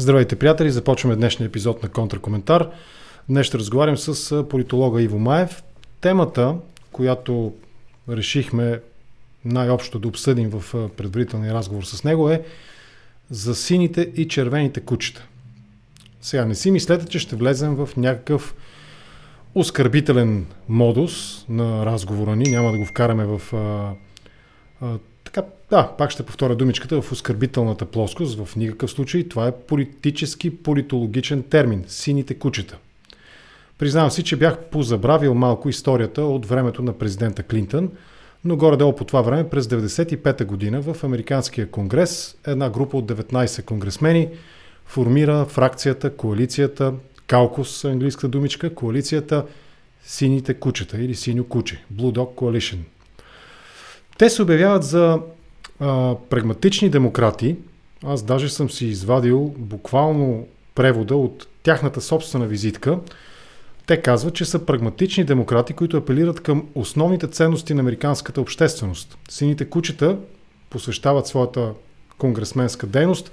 Здравейте, приятели! Започваме днешния епизод на Контракоментар. Днес ще разговарям с политолога Иво Маев. Темата, която решихме най-общо да обсъдим в предварителния разговор с него е за сините и червените кучета. Сега не си мислете, че ще влезем в някакъв оскърбителен модус на разговора ни. Няма да го вкараме в а, така, да, пак ще повторя думичката в оскърбителната плоскост. В никакъв случай това е политически, политологичен термин. Сините кучета. Признавам си, че бях позабравил малко историята от времето на президента Клинтън, но горе-долу по това време, през 1995 година в Американския конгрес, една група от 19 конгресмени формира фракцията, коалицията, каукус, английска думичка, коалицията Сините кучета или Синьо куче, Blue Dog Coalition – те се обявяват за а, прагматични демократи. Аз даже съм си извадил буквално превода от тяхната собствена визитка. Те казват, че са прагматични демократи, които апелират към основните ценности на американската общественост. Сините кучета посвещават своята конгресменска дейност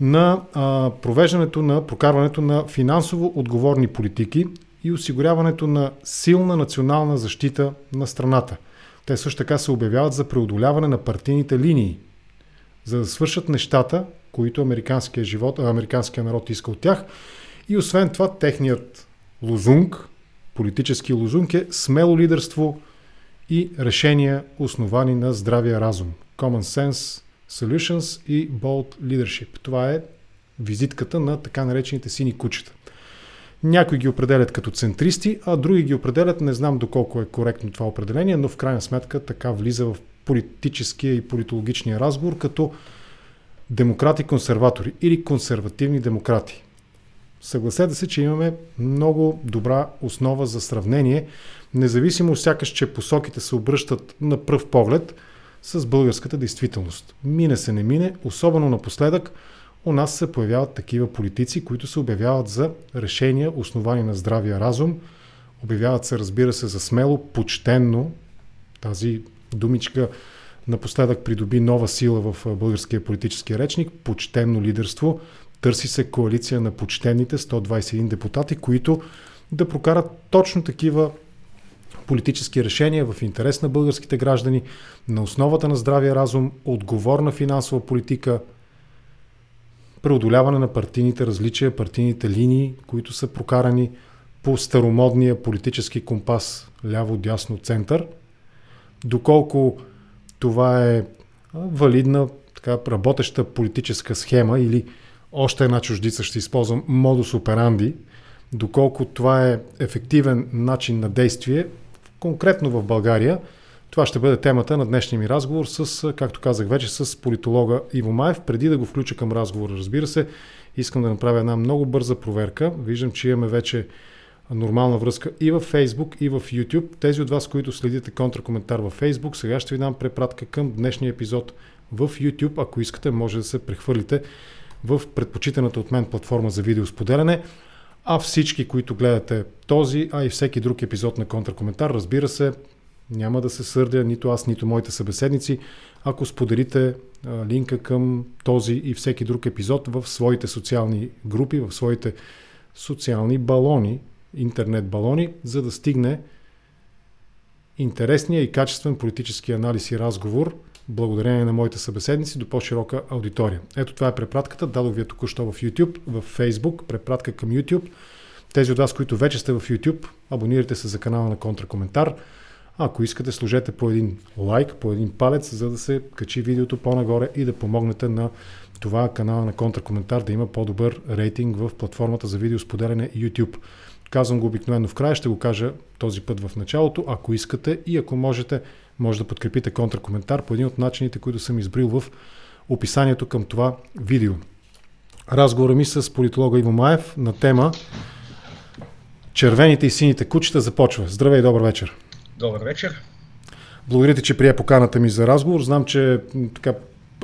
на а, провеждането на прокарването на финансово отговорни политики и осигуряването на силна национална защита на страната – те също така се обявяват за преодоляване на партийните линии, за да свършат нещата, които американския, живот, американския народ иска от тях. И освен това, техният лозунг, политически лозунг е смело лидерство и решения, основани на здравия разум. Common Sense Solutions и Bold Leadership. Това е визитката на така наречените сини кучета. Някои ги определят като центристи, а други ги определят, не знам доколко е коректно това определение, но в крайна сметка така влиза в политическия и политологичния разговор като демократи-консерватори или консервативни демократи. Съгласете се, че имаме много добра основа за сравнение, независимо сякаш, че посоките се обръщат на пръв поглед с българската действителност. Мине се не мине, особено напоследък, у нас се появяват такива политици, които се обявяват за решения, основани на здравия разум. Обявяват се, разбира се, за смело, почтенно. Тази думичка напоследък придоби нова сила в българския политически речник. Почтенно лидерство. Търси се коалиция на почтените 121 депутати, които да прокарат точно такива политически решения в интерес на българските граждани, на основата на здравия разум, отговорна финансова политика, преодоляване на партийните различия, партийните линии, които са прокарани по старомодния политически компас ляво-дясно център. Доколко това е валидна, така работеща политическа схема или още една чуждица ще използвам модус операнди, доколко това е ефективен начин на действие, конкретно в България – това ще бъде темата на днешния ми разговор с, както казах вече, с политолога Иво Маев. Преди да го включа към разговора, разбира се, искам да направя една много бърза проверка. Виждам, че имаме вече нормална връзка и в Facebook, и в YouTube. Тези от вас, които следите контракоментар в Facebook, сега ще ви дам препратка към днешния епизод в YouTube. Ако искате, може да се прехвърлите в предпочитаната от мен платформа за видеосподеляне. А всички, които гледате този, а и всеки друг епизод на контракоментар, разбира се, няма да се сърдя нито аз, нито моите събеседници, ако споделите линка към този и всеки друг епизод в своите социални групи, в своите социални балони, интернет балони, за да стигне интересния и качествен политически анализ и разговор, благодарение на моите събеседници, до по-широка аудитория. Ето това е препратката. Дадох ви току-що в YouTube, в Facebook, препратка към YouTube. Тези от вас, които вече сте в YouTube, абонирайте се за канала на Контракоментар. Ако искате, служете по един лайк, по един палец, за да се качи видеото по-нагоре и да помогнете на това канала на контракоментар да има по-добър рейтинг в платформата за видеосподеляне YouTube. Казвам го обикновено в края, ще го кажа този път в началото. Ако искате и ако можете, може да подкрепите контракоментар по един от начините, които съм избрил в описанието към това видео. Разговора ми с политолога Иво Маев на тема Червените и сините кучета започва. Здравей и добър вечер! Добър вечер. Благодаря ти, че прие поканата ми за разговор. Знам, че така,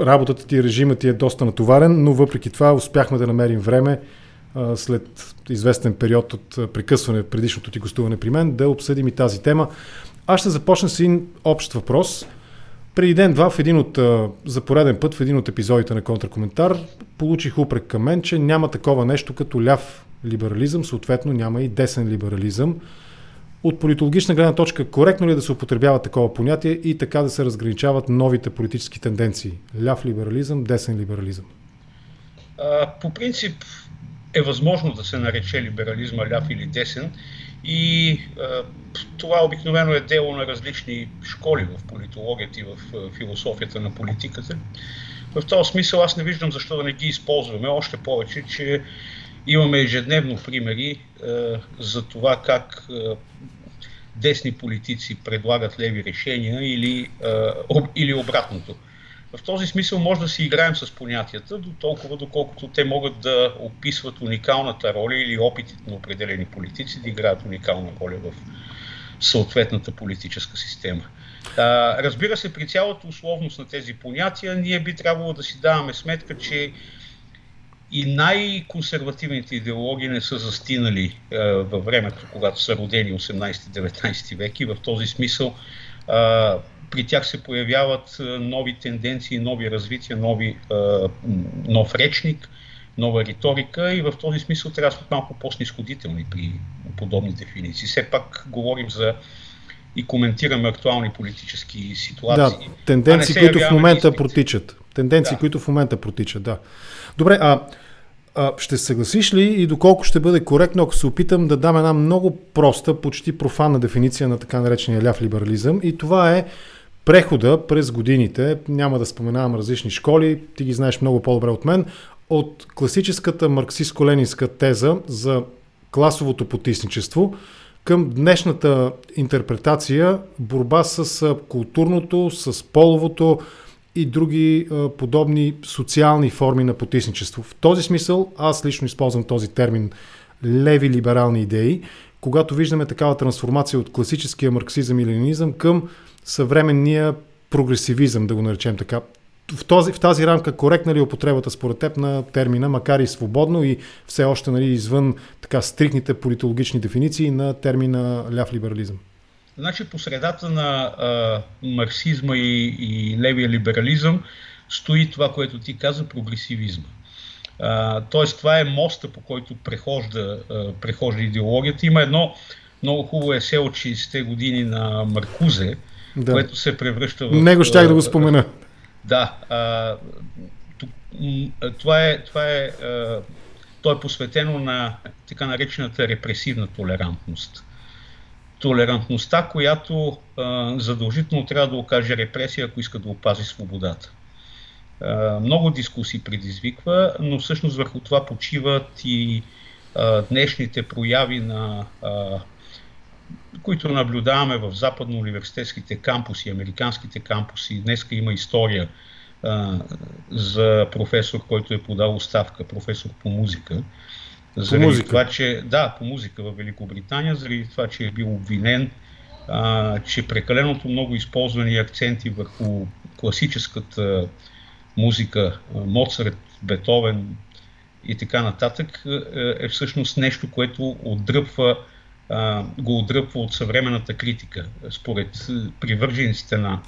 работата ти, режимът ти е доста натоварен, но въпреки това успяхме да намерим време а, след известен период от прекъсване предишното ти гостуване при мен да обсъдим и тази тема. Аз ще започна с един общ въпрос. Преди ден-два в един от, за пореден път в един от епизодите на Контракоментар получих упрек към мен, че няма такова нещо като ляв либерализъм, съответно няма и десен либерализъм. От политологична гледна точка, коректно ли е да се употребява такова понятие и така да се разграничават новите политически тенденции? Ляв либерализъм, десен либерализъм? По принцип е възможно да се нарече либерализма ляв или десен и това обикновено е дело на различни школи в политологията и в философията на политиката. В този смисъл аз не виждам защо да не ги използваме, още повече, че имаме ежедневно примери е, за това как е, десни политици предлагат леви решения или, е, об, или обратното. В този смисъл може да си играем с понятията, до толкова доколкото те могат да описват уникалната роля или опитите на определени политици да играят уникална роля в съответната политическа система. А, разбира се, при цялата условност на тези понятия, ние би трябвало да си даваме сметка, че и най-консервативните идеологии не са застинали а, във времето, когато са родени 18-19 век и в този смисъл а, при тях се появяват нови тенденции, нови развития, нови, а, нов речник, нова риторика и в този смисъл трябва да сме малко по-снисходителни при подобни дефиниции. Все пак говорим за и коментираме актуални политически ситуации. Да, тенденции, които в момента протичат. Тенденции, да. които в момента протичат, да. Добре, а, а ще съгласиш ли и доколко ще бъде коректно, ако се опитам да дам една много проста, почти профанна дефиниция на така наречения ляв либерализъм? И това е прехода през годините, няма да споменавам различни школи, ти ги знаеш много по-добре от мен, от класическата марксистско-ленинска теза за класовото потисничество към днешната интерпретация борба с културното, с половото и други подобни социални форми на потисничество. В този смисъл аз лично използвам този термин леви либерални идеи, когато виждаме такава трансформация от класическия марксизъм и ленинизъм към съвременния прогресивизъм, да го наречем така в, този, в тази рамка коректна ли е употребата според теб на термина, макар и свободно и все още нали, извън така стрикните политологични дефиниции на термина ляв либерализъм? Значи по средата на а, марксизма и, и левия либерализъм стои това, което ти каза, прогресивизма. А, тоест това е моста, по който прехожда, а, прехожда идеологията. Има едно много хубаво есе от 60-те години на Маркузе, да. което се превръща в... Него щях да го спомена. Да, а, това е, това е, а, то е посветено на така наречената репресивна толерантност. Толерантността, която а, задължително трябва да окаже репресия, ако иска да опази свободата. А, много дискусии предизвиква, но всъщност върху това почиват и а, днешните прояви на а, които наблюдаваме в западно-университетските кампуси, американските кампуси. Днеска има история а, за професор, който е подал оставка, професор по музика. Заради по музика. това, че, да, по музика в Великобритания, заради това, че е бил обвинен, а, че прекаленото много използвани акценти върху класическата музика, Моцарт, Бетовен и така нататък, е, е всъщност нещо, което отдръпва а, го отдръпва от съвременната критика. Според привържениците на,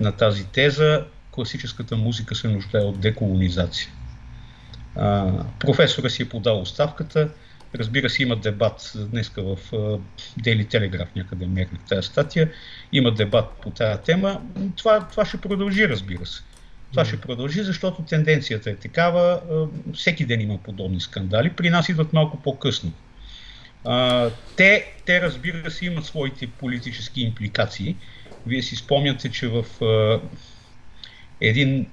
на тази теза, класическата музика се нуждае от деколонизация. Професора си е подал оставката. Разбира се, има дебат днеска в Daily Telegraph, някъде мернах тази статия. Има дебат по тази тема. Това, това ще продължи, разбира се. Това ще продължи, защото тенденцията е такава. Всеки ден има подобни скандали. При нас идват малко по-късно. Те, те, разбира се, имат своите политически импликации. Вие си спомняте, че в един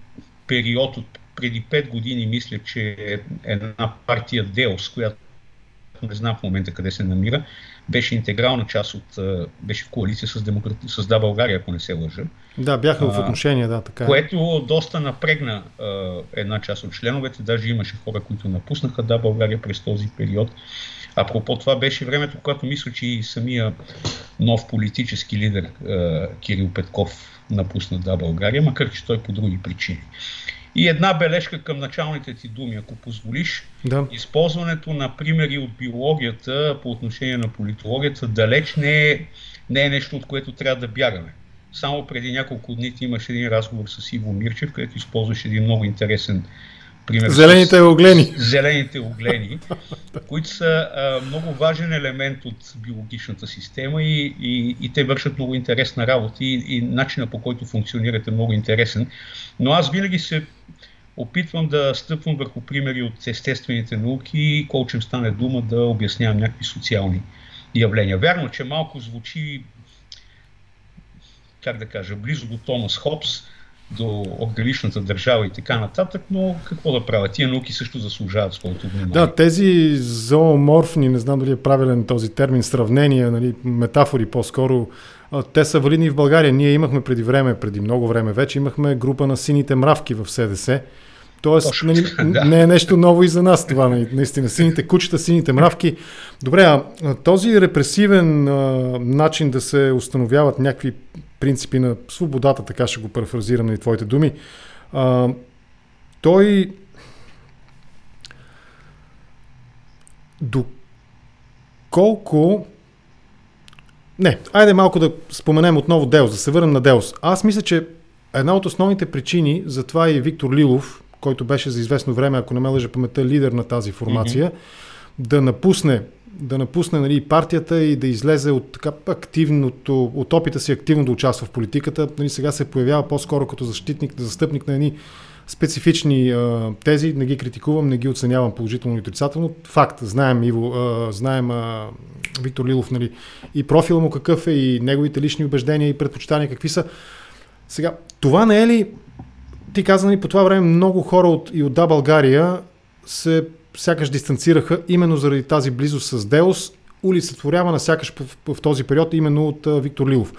период от преди 5 години, мисля, че една партия Деос, която не знам в момента къде се намира, беше интегрална част от, беше в коалиция с, демократи... с Да България, ако не се лъжа. Да, бяха в отношения, да, така. Е. Което доста напрегна а, една част от членовете, даже имаше хора, които напуснаха Да България през този период. Апропо това беше времето, когато мисля, че и самия нов политически лидер е, Кирил Петков напусна да България, макар че той по други причини. И една бележка към началните ти думи, ако позволиш. Да. Използването на примери от биологията по отношение на политологията далеч не е, не е нещо, от което трябва да бягаме. Само преди няколко дни ти имаш един разговор с Иво Мирчев, където използваш един много интересен Пример, зелените оглени. Зелените оглени, които са а, много важен елемент от биологичната система и, и, и те вършат много интересна работа и, и начина по който функционират е много интересен. Но аз винаги се опитвам да стъпвам върху примери от естествените науки и колчем стане дума да обяснявам някакви социални явления. Вярно, че малко звучи, как да кажа, близо до Томас Хопс, до органичната държава и така нататък, но какво да правя? Тия науки също заслужават своето внимание. Да, тези зооморфни, не знам дали е правилен този термин, сравнения, нали, метафори по-скоро, те са валидни в България. Ние имахме преди време, преди много време вече, имахме група на сините мравки в СДС. Тоест, Точно, нали, да. не е нещо ново и за нас това, нали, наистина. Сините кучета, сините мравки. Добре, а този репресивен а, начин да се установяват някакви принципи на свободата, така ще го парафразирам на твоите думи, а, той доколко не, айде малко да споменем отново Деус, да се върнем на Деус. Аз мисля, че една от основните причини за това и Виктор Лилов, който беше за известно време, ако не ме лъжа паметта, лидер на тази формация, mm-hmm. да напусне да напусне нали, партията и да излезе от така активното, от опита си активно да участва в политиката. Нали, сега се появява по-скоро като защитник, застъпник на едни специфични а, тези, не ги критикувам, не ги оценявам положително и отрицателно. Факт, знаем Иво, а, знаем а, Виктор Лилов, нали, и профила му какъв е, и неговите лични убеждения и предпочитания какви са. Сега, това не е ли, ти каза, нали, по това време много хора от, и от Да България се сякаш дистанцираха именно заради тази близост с Деос, улицетворявана сякаш в, в този период именно от а, Виктор Лилов.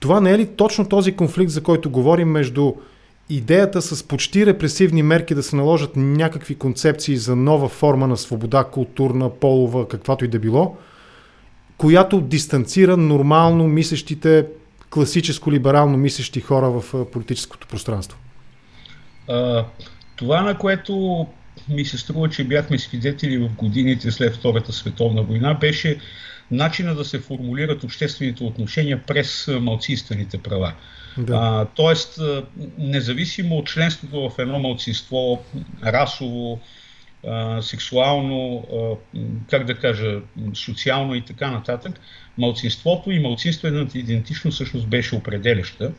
Това не е ли точно този конфликт, за който говорим между идеята с почти репресивни мерки да се наложат някакви концепции за нова форма на свобода, културна, полова, каквато и да било, която дистанцира нормално мислещите, класическо либерално мислещи хора в политическото пространство? А, това, на което ми се струва, че бяхме свидетели в годините след Втората световна война, беше начина да се формулират обществените отношения през малцинствените права. Да. А, тоест, независимо от членството в едно малцинство, расово, а, сексуално, а, как да кажа, социално и така нататък, малцинството и малцинствената идентичност всъщност беше определяща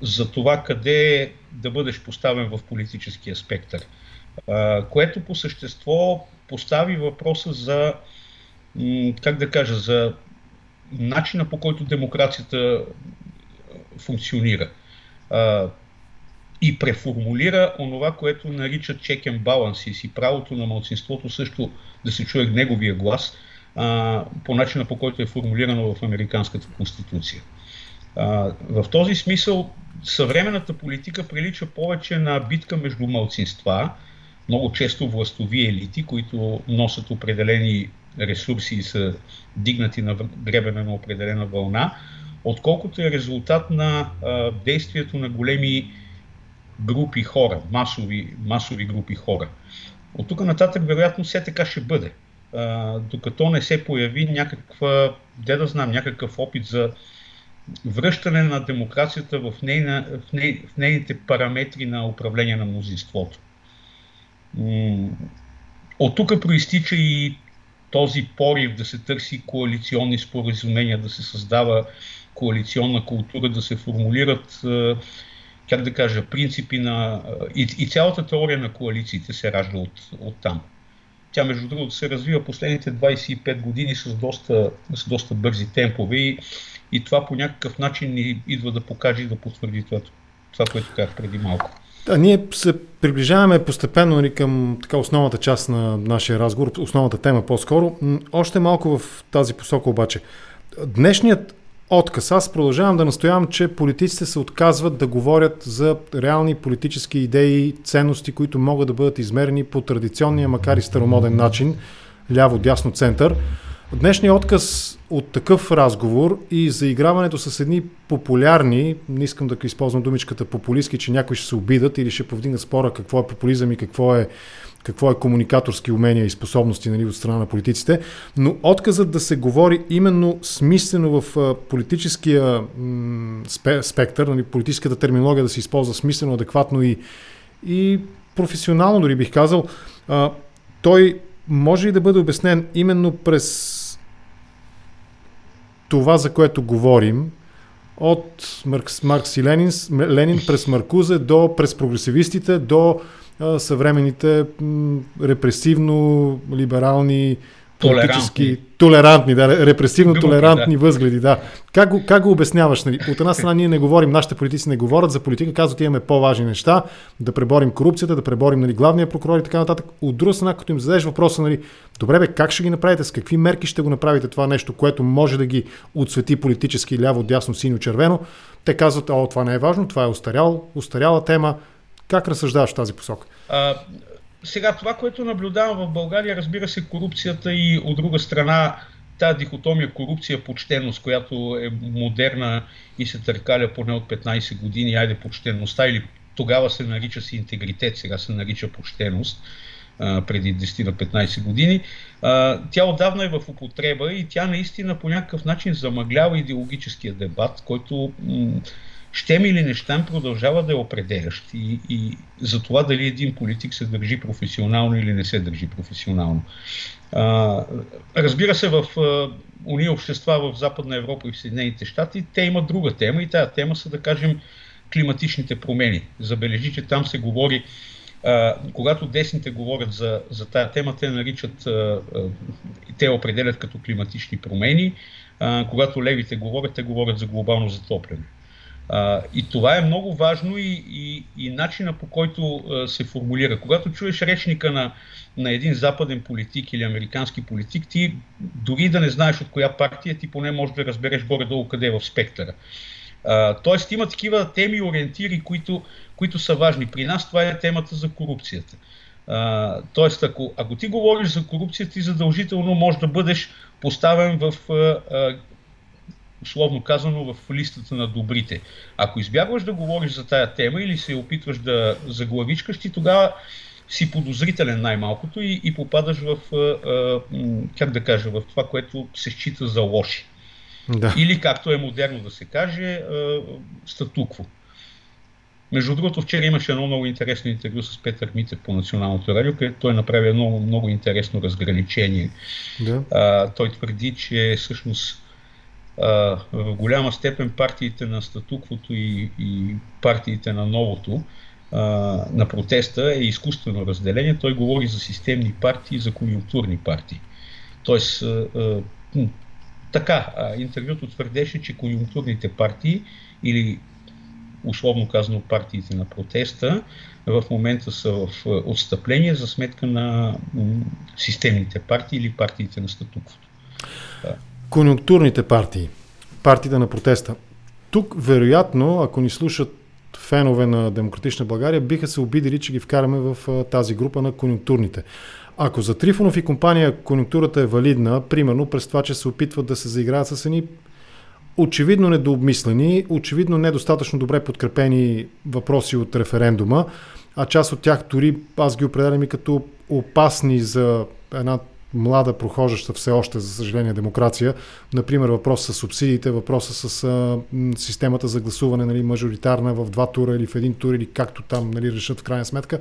за това къде да бъдеш поставен в политическия спектър. Което по същество постави въпроса за, как да кажа, за начина по който демокрацията функционира. И преформулира онова, което наричат check and balances и правото на младсинството също да се чуе неговия глас по начина по който е формулирано в Американската конституция. В този смисъл съвременната политика прилича повече на битка между малцинства, много често властови елити, които носят определени ресурси и са дигнати на гребена на определена вълна, отколкото е резултат на а, действието на големи групи хора, масови, масови групи хора. От тук нататък, вероятно, все така ще бъде. А, докато не се появи някаква, де да знам, някакъв опит за връщане на демокрацията в, нейна, в, ней, в нейните параметри на управление на мнозинството. От тук проистича и този порив да се търси коалиционни споразумения, да се създава коалиционна култура, да се формулират, как да кажа, принципи на... И, и цялата теория на коалициите се ражда от, от там. Тя, между другото, се развива последните 25 години с доста, с доста бързи темпове и, и това по някакъв начин ни идва да покаже и да потвърди това, това което казах преди малко. Да, ние се приближаваме постепенно нали, към така, основната част на нашия разговор, основната тема по-скоро. Още малко в тази посока обаче. Днешният отказ. Аз продължавам да настоявам, че политиците се отказват да говорят за реални политически идеи, ценности, които могат да бъдат измерени по традиционния, макар и старомоден начин, ляво-дясно център. Днешният отказ от такъв разговор и заиграването с едни популярни, не искам да използвам думичката популистки, че някои ще се обидат или ще повдигнат спора какво е популизъм и какво е, какво е комуникаторски умения и способности нали, от страна на политиците, но отказът да се говори именно смислено в политическия спектър, нали, политическата терминология да се използва смислено, адекватно и, и професионално дори бих казал, той може и да бъде обяснен именно през това, за което говорим, от Маркс, Маркс и Ленин, Ленин през Маркузе до през прогресивистите до съвременните репресивно-либерални политически толерантни, да, репресивно Други, толерантни да. възгледи, да. Как го, как го обясняваш? Нали? От една страна ние не говорим, нашите политици не говорят за политика, казват имаме по-важни неща, да преборим корупцията, да преборим нали, главния прокурор и така нататък. От друга страна, като им зададеш въпроса, нали, добре бе, как ще ги направите, с какви мерки ще го направите това нещо, което може да ги отсвети политически ляво, дясно, синьо, червено, те казват, о, това не е важно, това е устарял, устаряла тема. Как разсъждаваш тази посока? А, сега това, което наблюдавам в България, разбира се, корупцията и от друга страна тази дихотомия корупция-почтеност, която е модерна и се търкаля поне от 15 години, айде почтеността или тогава се нарича си интегритет, сега се нарича почтеност, преди 10 на 15 години. Тя отдавна е в употреба и тя наистина по някакъв начин замъглява идеологическия дебат, който щем или не продължава да е определящ и, и за това дали един политик се държи професионално или не се държи професионално. А, разбира се, в уния общества в Западна Европа и в Съединените щати, те имат друга тема и тази тема са, да кажем, климатичните промени. Забележите, там се говори, а, когато десните говорят за, за тази тема, те наричат, а, а, те определят като климатични промени, а, когато левите говорят, те говорят за глобално затопляне. А, и това е много важно и, и, и начина по който а, се формулира. Когато чуеш речника на, на един западен политик или американски политик, ти дори да не знаеш от коя партия, ти поне можеш да разбереш горе-долу къде е в спектъра. А, тоест има такива теми и ориентири, които, които са важни. При нас това е темата за корупцията. А, тоест, ако, ако ти говориш за корупция, ти задължително можеш да бъдеш поставен в а, условно казано, в листата на добрите. Ако избягваш да говориш за тая тема или се опитваш да заглавичкаш, ти тогава си подозрителен най-малкото и, и попадаш в, как да кажа, в това, което се счита за лоши. Да. Или, както е модерно да се каже, статукво. Между другото, вчера имаше едно много интересно интервю с Петър Митев по Националното радио, където той направи едно много интересно разграничение. Да. А, той твърди, че всъщност в голяма степен партиите на статуквото и, и партиите на новото, на протеста е изкуствено разделение. Той говори за системни партии и за конъюнктурни партии. Тоест, така, интервюто твърдеше, че конъюнктурните партии или условно казано партиите на протеста, в момента са в отстъпление за сметка на системните партии или партиите на статуквото конюнктурните партии, партиите на протеста. Тук, вероятно, ако ни слушат фенове на Демократична България, биха се обидели, че ги вкараме в тази група на конюнктурните. Ако за Трифонов и компания конюнктурата е валидна, примерно през това, че се опитват да се заиграят с едни очевидно недообмислени, очевидно недостатъчно добре подкрепени въпроси от референдума, а част от тях дори аз ги определям и като опасни за една млада, прохождаща все още, за съжаление, демокрация. Например, въпрос с субсидиите, въпроса с а, системата за гласуване, нали, мажоритарна в два тура или в един тур, или както там нали, решат в крайна сметка.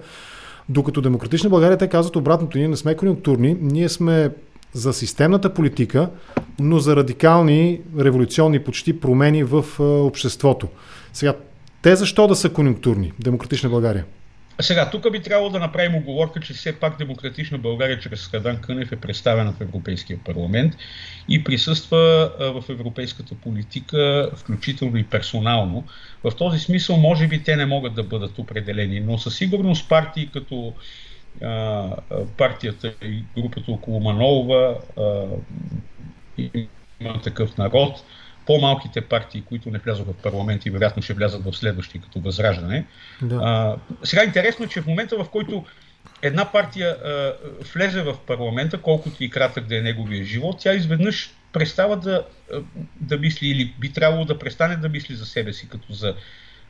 Докато Демократична България те казват обратното, ние не сме конъюнктурни, ние сме за системната политика, но за радикални, революционни почти промени в а, обществото. Сега, те защо да са конъюнктурни, Демократична България? Сега, тук би трябвало да направим оговорка, че все пак Демократична България чрез Хадан Кънев е представена в Европейския парламент и присъства в европейската политика, включително и персонално. В този смисъл, може би, те не могат да бъдат определени, но със сигурност партии като а, партията и групата около Манолова, а, има такъв народ, по-малките партии, които не влязоха в парламент и вероятно ще влязат в следващи като възраждане. Да. А, сега интересно е, че в момента, в който една партия а, влезе в парламента, колкото и кратък да е неговия живот, тя изведнъж престава да, да мисли или би трябвало да престане да мисли за себе си като за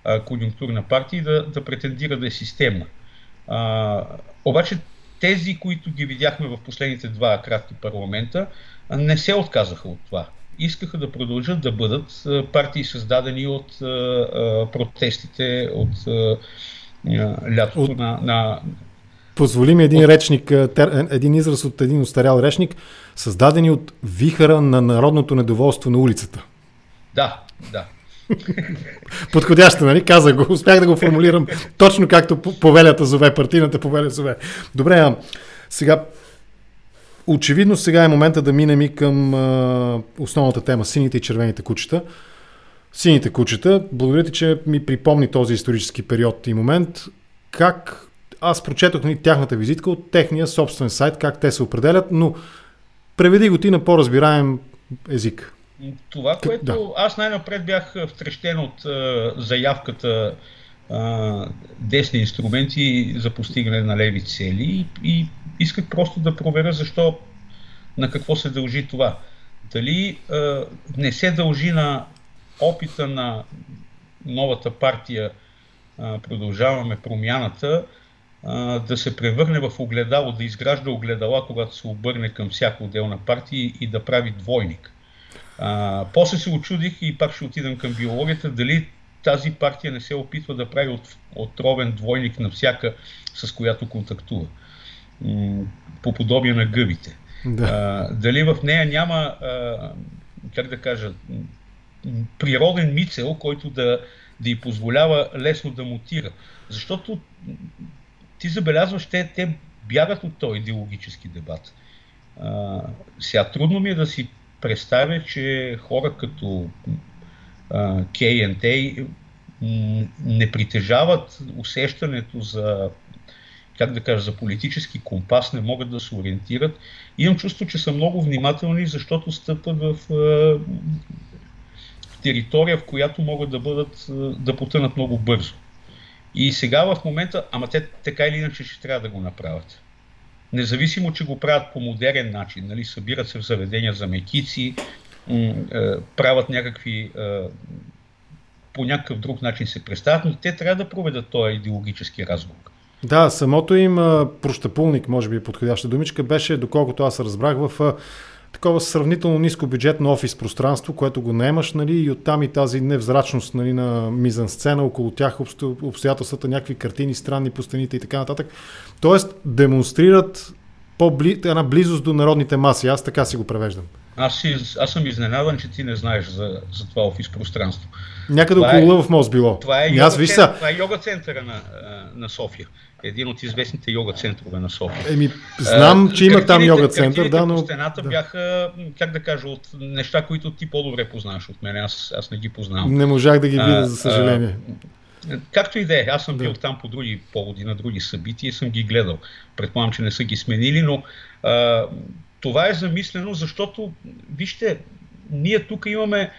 а, конъюнктурна партия и да, да претендира да е системна. А, обаче тези, които ги видяхме в последните два кратки парламента, не се отказаха от това искаха да продължат да бъдат партии създадени от протестите, от лятото от... на, на... Позволи ми един речник, един израз от един устарял речник, създадени от вихара на народното недоволство на улицата. Да, да. Подходящо, нали? Казах го. Успях да го формулирам точно както повелята зове, партийната повеля зове. Добре, а сега очевидно сега е момента да минем и към а, основната тема сините и червените кучета. Сините кучета, благодаря ти, че ми припомни този исторически период и момент. Как аз прочетох ни тяхната визитка от техния собствен сайт, как те се определят, но преведи го ти на по-разбираем език. Това, което да. аз най-напред бях втрещен от а, заявката а, десни инструменти за постигане на леви цели и, и исках просто да проверя защо, на какво се дължи това. Дали а, не се дължи на опита на новата партия а, Продължаваме промяната а, да се превърне в огледало, да изгражда огледала, когато се обърне към всяка отделна партия и да прави двойник. А, после се очудих и пак ще отидам към биологията, дали тази партия не се опитва да прави от, отровен двойник на всяка, с която контактува. По подобие на гъбите. Да. А, дали в нея няма, а, как да кажа, природен мицел, който да, да й позволява лесно да мутира. Защото ти забелязваш, те, те бягат от този идеологически дебат. А, сега трудно ми е да си представя, че хора като КНТ не притежават усещането за как да кажа, за политически компас, не могат да се ориентират. Имам чувство, че са много внимателни, защото стъпват в, в територия, в която могат да бъдат, да потънат много бързо. И сега в момента, ама те така или иначе ще трябва да го направят. Независимо, че го правят по модерен начин, нали, събират се в заведения за мекици, е, правят някакви е, по някакъв друг начин се представят, но те трябва да проведат този идеологически разговор. Да, самото им прощапулник, може би е подходяща думичка, беше, доколкото аз разбрах, в такова сравнително ниско бюджетно офис пространство, което го наемаш, нали, и оттам и тази невзрачност нали, на мизан сцена, около тях обстоятелствата, някакви картини странни по стените и така нататък. Тоест, демонстрират по-бли... една близост до народните маси. Аз така си го превеждам. Аз, си, аз съм изненадан, че ти не знаеш за, за това офис пространство. Някъде това около е, в мост било. Това е, йога, виж това е йога центъра на, на София. Един от известните йога центрове на София. Еми, знам, че има там йога център, да, но... По стената да. бяха, как да кажа, от неща, които ти по-добре познаваш от мен. Аз, аз не ги познавам. Не можах да ги видя, за съжаление. Както и да е, аз съм да. бил там по други поводи, на други събития и съм ги гледал. Предполагам, че не са ги сменили, но а, това е замислено, защото, вижте, ние тук имаме,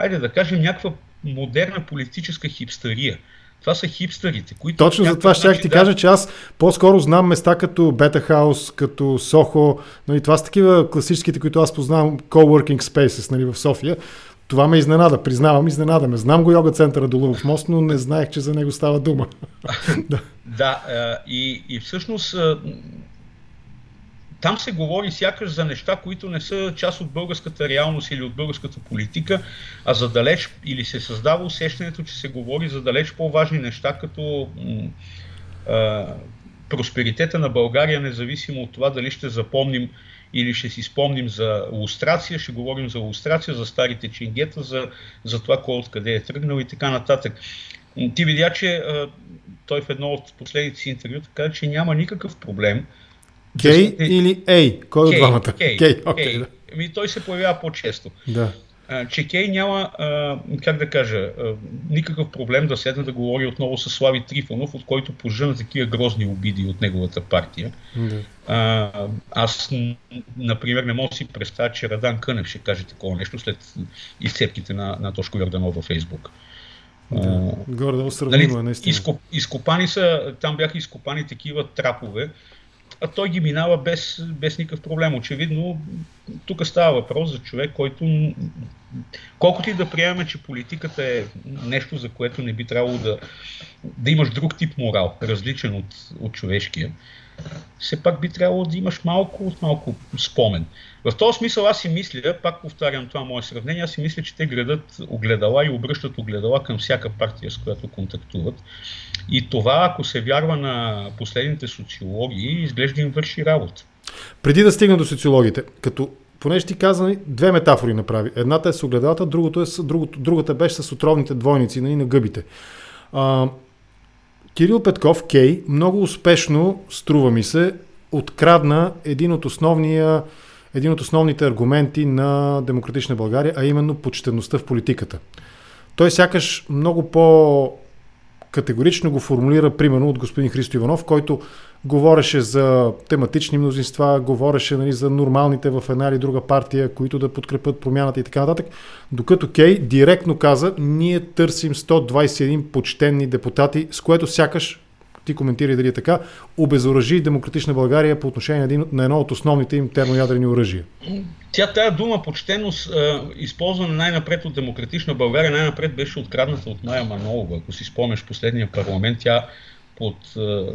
хайде да кажем, някаква модерна политическа хипстария. Това са хипстарите, които... Точно за това ще ти да... кажа, че аз по-скоро знам места като Бета Хаус, като Сохо, нали, това са такива класическите, които аз познавам, coworking spaces нали, в София. Това ме изненада, признавам, изненада ме. Знам го йога центъра долу в мост, но не знаех, че за него става дума. да, да и, и всъщност там се говори сякаш за неща, които не са част от българската реалност или от българската политика, а за далеч или се създава усещането, че се говори за далеч по-важни неща, като а, просперитета на България, независимо от това дали ще запомним или ще си спомним за лустрация, ще говорим за лустрация, за старите чингета, за, за това кой откъде е тръгнал и така нататък. Ти видя, че а, той в едно от последните си интервюта каза, че няма никакъв проблем Кей или Ей? Кой от двамата? Кей. Кей. Okay, Кей. Да. Ами, той се появява по-често. Да. А, че Кей няма, а, как да кажа, а, никакъв проблем да седне да говори отново с Слави Трифонов, от който пожена такива грозни обиди от неговата партия. Да. А, аз, например, не мога да си представя, че Радан Кънев ще каже такова нещо след изцепките на, на Тошко Йорданов във Фейсбук. Да, горе сравнимо нали, наистина. Изкоп, изкопани са, там бяха изкопани такива трапове, а той ги минава без, без никакъв проблем. Очевидно, тук става въпрос за човек, който колкото и да приемаме, че политиката е нещо, за което не би трябвало да, да имаш друг тип морал, различен от, от човешкия, все пак би трябвало да имаш малко, малко спомен. В този смисъл аз си мисля, пак повтарям това мое сравнение, аз си мисля, че те градат огледала и обръщат огледала към всяка партия, с която контактуват. И това, ако се вярва на последните социологии, изглежда им върши работа. Преди да стигна до социологите, като понеже ти каза, нали, две метафори направи. Едната е с огледалата, другото е с, другото, другата беше с отровните двойници нали, на гъбите. А, Кирил Петков, Кей, много успешно, струва ми се, открадна един от, основния, един от основните аргументи на Демократична България, а именно почтеността в политиката. Той сякаш много по категорично го формулира, примерно, от господин Христо Иванов, който говореше за тематични мнозинства, говореше нали, за нормалните в една или друга партия, които да подкрепят промяната и така нататък. Докато Кей директно каза, ние търсим 121 почтенни депутати, с което сякаш ти коментирай дали е така, обезоръжи Демократична България по отношение на, един, на едно от основните им термоядрени оръжия. Тя тая дума почтеност, използвана най-напред от Демократична България, най-напред беше открадната от Майя Манолова. Ако си спомнеш последния парламент, тя под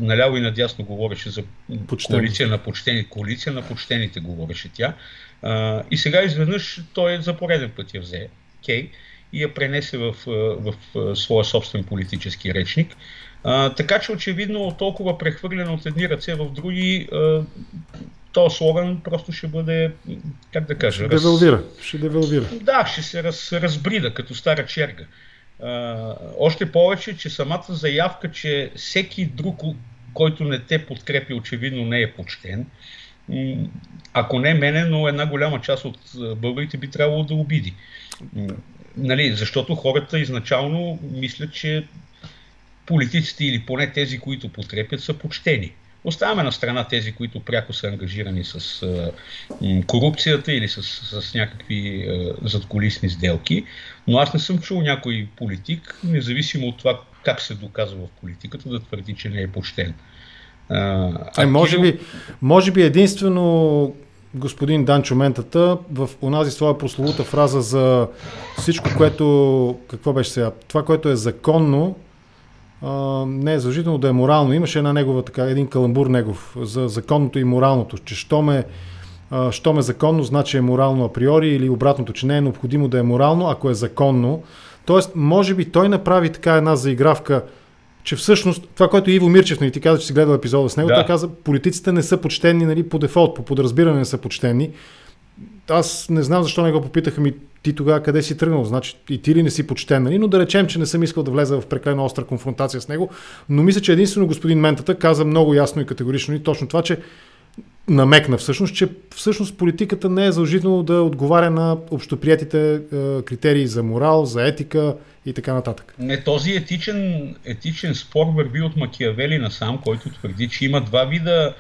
наляво и надясно говореше за Почтен. коалиция на почтените. Коалиция на почтените говореше тя. и сега изведнъж той за пореден път я взе, Кей, и я пренесе в, в, в своя собствен политически речник. А, така че очевидно толкова прехвърлено от едни ръце в други, а, този слоган просто ще бъде, как да кажа... Ще раз... Ще девелвира. Да, ще се раз, разбрида като стара черга. А, още повече, че самата заявка, че всеки друг, който не те подкрепи, очевидно не е почтен, ако не мене, но една голяма част от българите би трябвало да обиди. Нали, защото хората изначално мислят, че политиците или поне тези, които подкрепят, са почтени. Оставяме на страна тези, които пряко са ангажирани с а, корупцията или с, с някакви а, задколисни сделки, но аз не съм чул някой политик, независимо от това как се доказва в политиката, да твърди, че не е почтен. А, е, може, би, може би единствено господин Данчо Ментата в онази своя прословута фраза за всичко, което, какво беше сега, това, което е законно, не е задължително да е морално. Имаше една негова, така, един каламбур негов за законното и моралното, че що ме, що ме законно, значи е морално априори или обратното, че не е необходимо да е морално, ако е законно. Тоест, може би той направи така една заигравка, че всъщност това, което Иво Мирчев, нали, ти каза, че си гледал епизода с него, да. той каза, политиците не са почтени нали, по дефолт, по подразбиране не са почтени. Аз не знам защо не го попитаха ми ти тогава къде си тръгнал? Значи и ти ли не си почтен, нали? но да речем, че не съм искал да влеза в прекалено остра конфронтация с него, но мисля, че единствено господин Ментата каза много ясно и категорично и точно това, че намекна всъщност, че всъщност политиката не е задължително да отговаря на общоприятите е, критерии за морал, за етика и така нататък. Не, този етичен, етичен спор върви от Макиавели насам, който твърди, че има два вида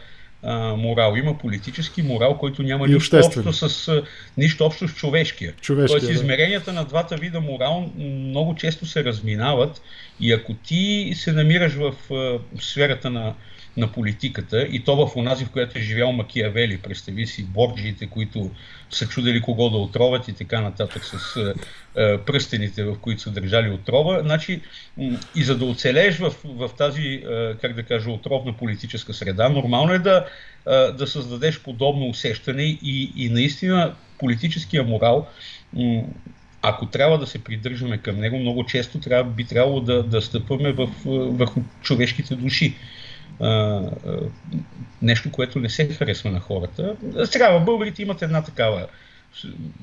а, морал. Има политически морал, който няма нищо общо, с, нищо общо с човешкия. човешкия Тоест, да. измеренията на двата вида морал много често се разминават и ако ти се намираш в, в сферата на на политиката и то в онази, в която е живял Макиявели. Представи си борджиите, които са чудели кого да отровят и така нататък с е, е, пръстените, в които са държали отрова. Значи, и за да оцелееш в, в тази, е, как да кажа, отровна политическа среда, нормално е да, е, да създадеш подобно усещане и, и наистина политическия морал ако трябва да се придържаме към него, много често трябва, би трябвало да, да стъпваме в, върху човешките души нещо, което не се харесва на хората. Сега в българите имат една такава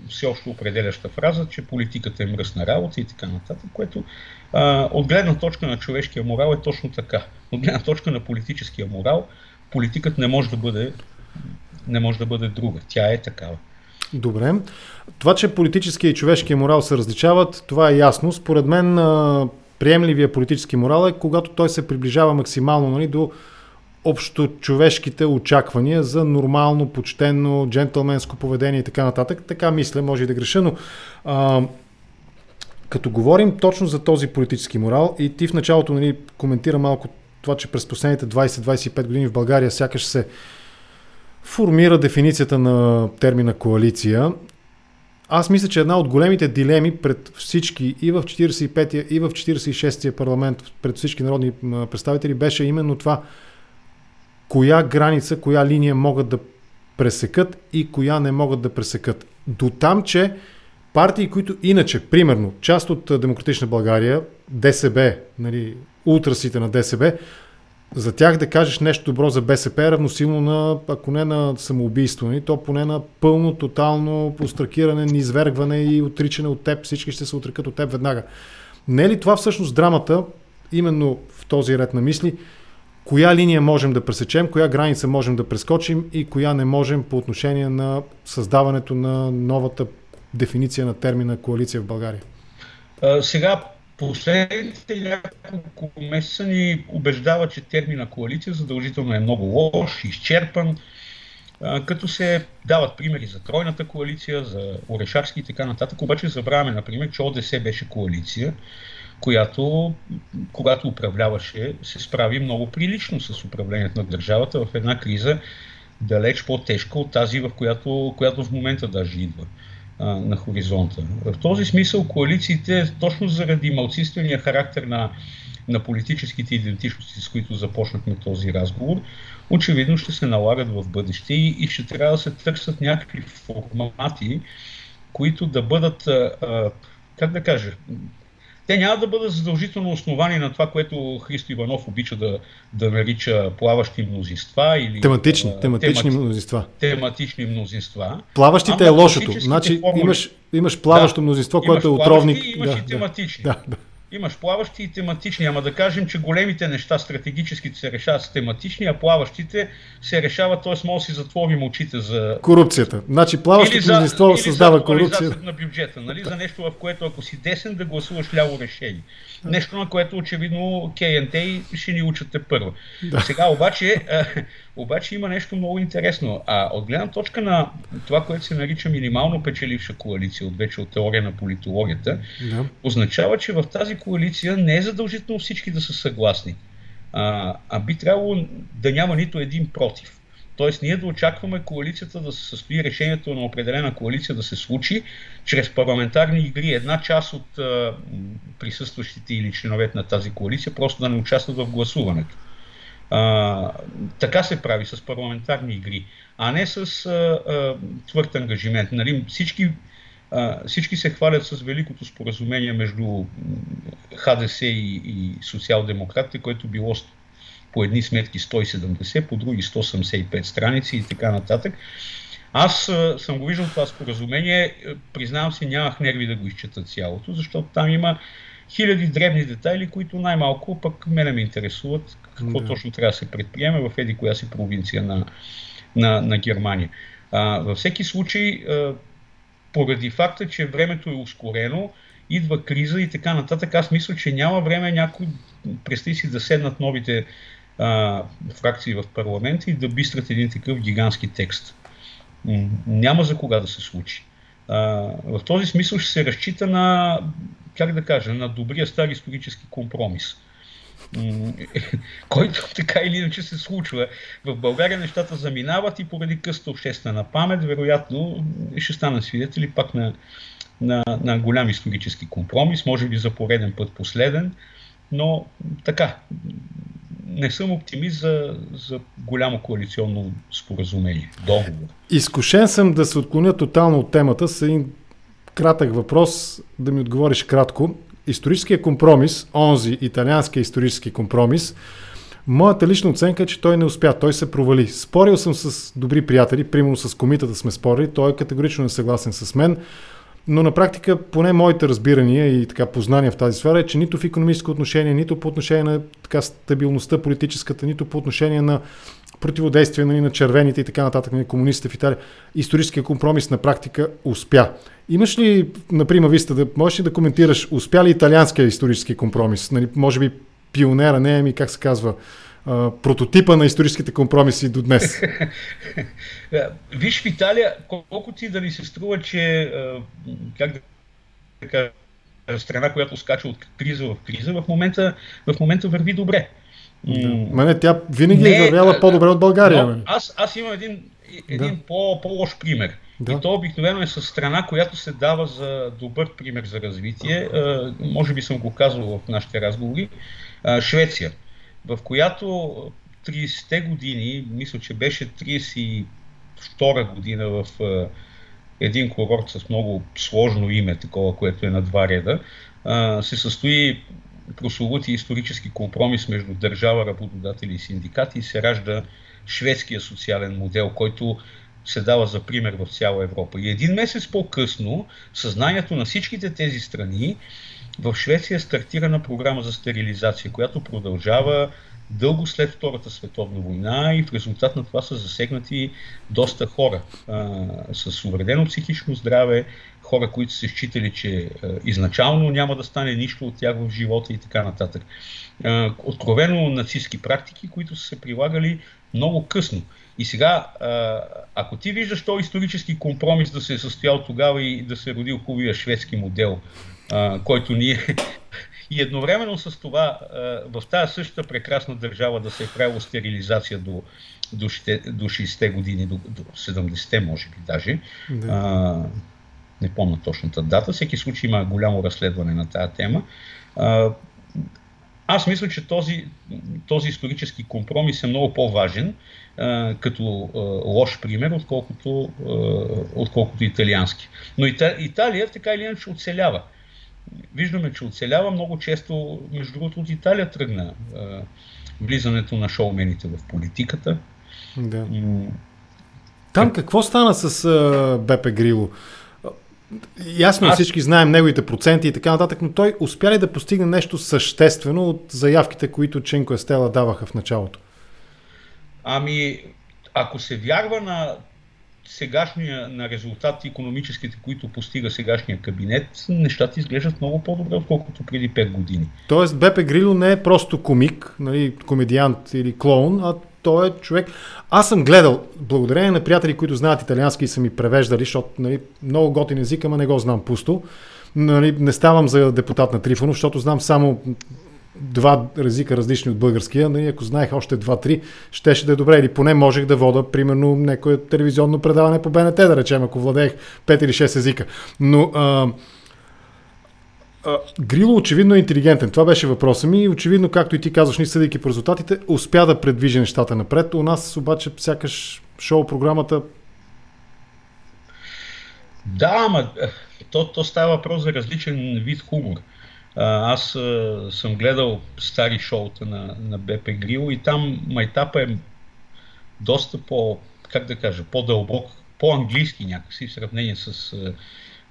всеобщо определяща фраза, че политиката е мръсна работа и така нататък, което а, от гледна точка на човешкия морал е точно така. От гледна точка на политическия морал, политиката не може да бъде, не може да бъде друга. Тя е такава. Добре. Това, че политическия и човешкия морал се различават, това е ясно. Според мен приемливия политически морал е когато той се приближава максимално нали, до общо човешките очаквания за нормално, почтенно, джентълменско поведение и така нататък. Така мисля, може и да греша, но а, като говорим точно за този политически морал и ти в началото нали, коментира малко това, че през последните 20-25 години в България сякаш се формира дефиницията на термина коалиция. Аз мисля, че една от големите дилеми пред всички и в 45-я, и в 46-я парламент, пред всички народни представители, беше именно това коя граница, коя линия могат да пресекат и коя не могат да пресекат. До там, че партии, които иначе, примерно, част от Демократична България, ДСБ, нали, ултрасите на ДСБ, за тях да кажеш нещо добро за БСП е равносилно на, ако не на самоубийство, ни, нали, то поне на пълно, тотално постракиране, извергване и отричане от теб. Всички ще се отрекат от теб веднага. Не е ли това всъщност драмата, именно в този ред на мисли, коя линия можем да пресечем, коя граница можем да прескочим и коя не можем по отношение на създаването на новата дефиниция на термина коалиция в България? Сега, последните няколко месеца ни убеждава, че термина коалиция задължително е много лош, изчерпан, като се дават примери за тройната коалиция, за Орешарски и така нататък. Обаче забравяме, например, че ОДС беше коалиция, която, когато управляваше, се справи много прилично с управлението на държавата в една криза далеч по-тежка от тази, в която, която в момента даже идва на хоризонта. В този смисъл коалициите, точно заради малцинствения характер на, на политическите идентичности, с които започнахме този разговор, очевидно ще се налагат в бъдеще и, и ще трябва да се търсят някакви формати, които да бъдат, а, как да кажа, те няма да бъдат задължително основани на това, което Христо Иванов обича да, да нарича плаващи мнозинства или тематични, а, тематични темати, мнозинства. Тематични мнозинства. Плаващите е лошото. Значи формули... имаш, имаш плаващо да, мнозинство, което е отровник. Имаш да, и тематични. Да, да. Имаш плаващи и тематични, ама да кажем, че големите неща, стратегическите се решават с тематични, а плаващите се решават, т.е. може да си затворим очите за... Корупцията. Значи плаващото мнозинство създава за корупция. на бюджета, нали? за нещо, в което ако си десен да гласуваш ляво решение. Нещо, на което очевидно КНТ ще ни учате първо. Да. Сега обаче, обаче има нещо много интересно. А от гледна точка на това, което се нарича минимално печеливша коалиция, от вече от теория на политологията, да. означава, че в тази коалиция не е задължително всички да са съгласни. А, а би трябвало да няма нито един против. Тоест ние да очакваме коалицията да се състои, решението на определена коалиция да се случи чрез парламентарни игри. Една част от а, присъстващите или членовете на тази коалиция просто да не участват в гласуването. А, така се прави с парламентарни игри, а не с а, а, твърд ангажимент. Нали, всички, а, всички се хвалят с великото споразумение между ХДС и, и социал-демократите, което било по едни сметки 170, по други 175 страници и така нататък. Аз съм го виждал това споразумение, признавам си, нямах нерви да го изчета цялото, защото там има хиляди дребни детайли, които най-малко пък мене ме интересуват какво да. точно трябва да се предприеме в еди коя си провинция на, на, на Германия. А, във всеки случай, а, поради факта, че времето е ускорено, идва криза и така нататък, аз мисля, че няма време някой, представи си да седнат новите а, фракции в парламента и да бистрат един такъв гигантски текст. Няма за кога да се случи. В този смисъл ще се разчита на, как да кажа, на добрия стар исторически компромис който така или иначе се случва. В България нещата заминават и поради къста обществена памет, вероятно ще станат свидетели пак на, на, на голям исторически компромис, може би за пореден път последен, но така, не съм оптимист за, за голямо коалиционно споразумение, договор. Изкушен съм да се отклоня тотално от темата с един кратък въпрос, да ми отговориш кратко. Историческия компромис, онзи италианския исторически компромис, моята лична оценка е, че той не успя, той се провали. Спорил съм с добри приятели, примерно с комитата сме спорили, той е категорично несъгласен с мен но на практика, поне моите разбирания и така познания в тази сфера е, че нито в економическо отношение, нито по отношение на така стабилността политическата, нито по отношение на противодействие нали, на червените и така нататък на комунистите в Италия, историческия компромис на практика успя. Имаш ли, например, виста, да, можеш ли да коментираш, успя ли италианския исторически компромис? Нали, може би пионера, не е ми, как се казва, прототипа на историческите компромиси до днес? Виж в Италия, колко ти да ни се струва, че как да кажа, страна, която скача от криза в криза, в момента, в момента върви добре. Да. Мене тя винаги е не, е вървяла по-добре от България. Но, аз, аз имам един, един да. по, по-лош пример. Да. И то обикновено е със страна, която се дава за добър пример за развитие. Може би съм го казвал в нашите разговори. Швеция, в която 30-те години, мисля, че беше 32 година в един курорт с много сложно име, такова, което е на два реда, се състои прословути исторически компромис между държава, работодатели и синдикати и се ражда шведския социален модел, който се дава за пример в цяла Европа. И един месец по-късно съзнанието на всичките тези страни в Швеция е стартирана програма за стерилизация, която продължава дълго след Втората световна война и в резултат на това са засегнати доста хора а, с увредено психично здраве, хора, които са считали, че а, изначално няма да стане нищо от тях в живота и така нататък. А, откровено нацистски практики, които са се прилагали много късно. И сега, ако ти виждаш този исторически компромис да се е състоял тогава и да се е родил хубавия шведски модел, който ние и едновременно с това в тази същата прекрасна държава да се е правило стерилизация до, до, до 60-те години, до, до 70-те може би даже. Да. А, не помня точната дата. Всеки случай има голямо разследване на тази тема. А, аз мисля, че този, този исторически компромис е много по-важен а, като а, лош пример, отколкото, а, отколкото италиански. Но Ита, Италия така или иначе оцелява. Виждаме, че оцелява много често, между другото, от Италия тръгна а, влизането на шоумените в политиката. Да. Там какво стана с а, Бепе Грило? Ясно е, Аз... всички знаем неговите проценти и така нататък, но той успя ли да постигне нещо съществено от заявките, които Ченко Естела даваха в началото? Ами, ако се вярва на сегашния, на резултати економическите, които постига сегашния кабинет, нещата изглеждат много по-добре, отколкото преди 5 години. Тоест Бепе Грило не е просто комик, нали, комедиант или клоун, а той е човек. Аз съм гледал, благодарение на приятели, които знаят италиански и са ми превеждали, защото нали, много готин език, ама не го знам пусто. Нали, не ставам за депутат на Трифонов, защото знам само два езика различни от българския. Нали, ако знаех още два-три, щеше да е добре. Или поне можех да вода, примерно, някое телевизионно предаване по БНТ, да речем, ако владеех 5 или 6 езика. Но а, Грило очевидно е интелигентен. Това беше въпроса ми. Очевидно, както и ти казваш, ни съдейки по резултатите, успя да предвижи нещата напред. У нас обаче сякаш шоу програмата да, ама то, то става въпрос за различен вид хумор. Аз съм гледал стари шоута на, на БП Грил и там майтапа е доста по, как да кажа, по-дълбок, по-английски някакси в сравнение с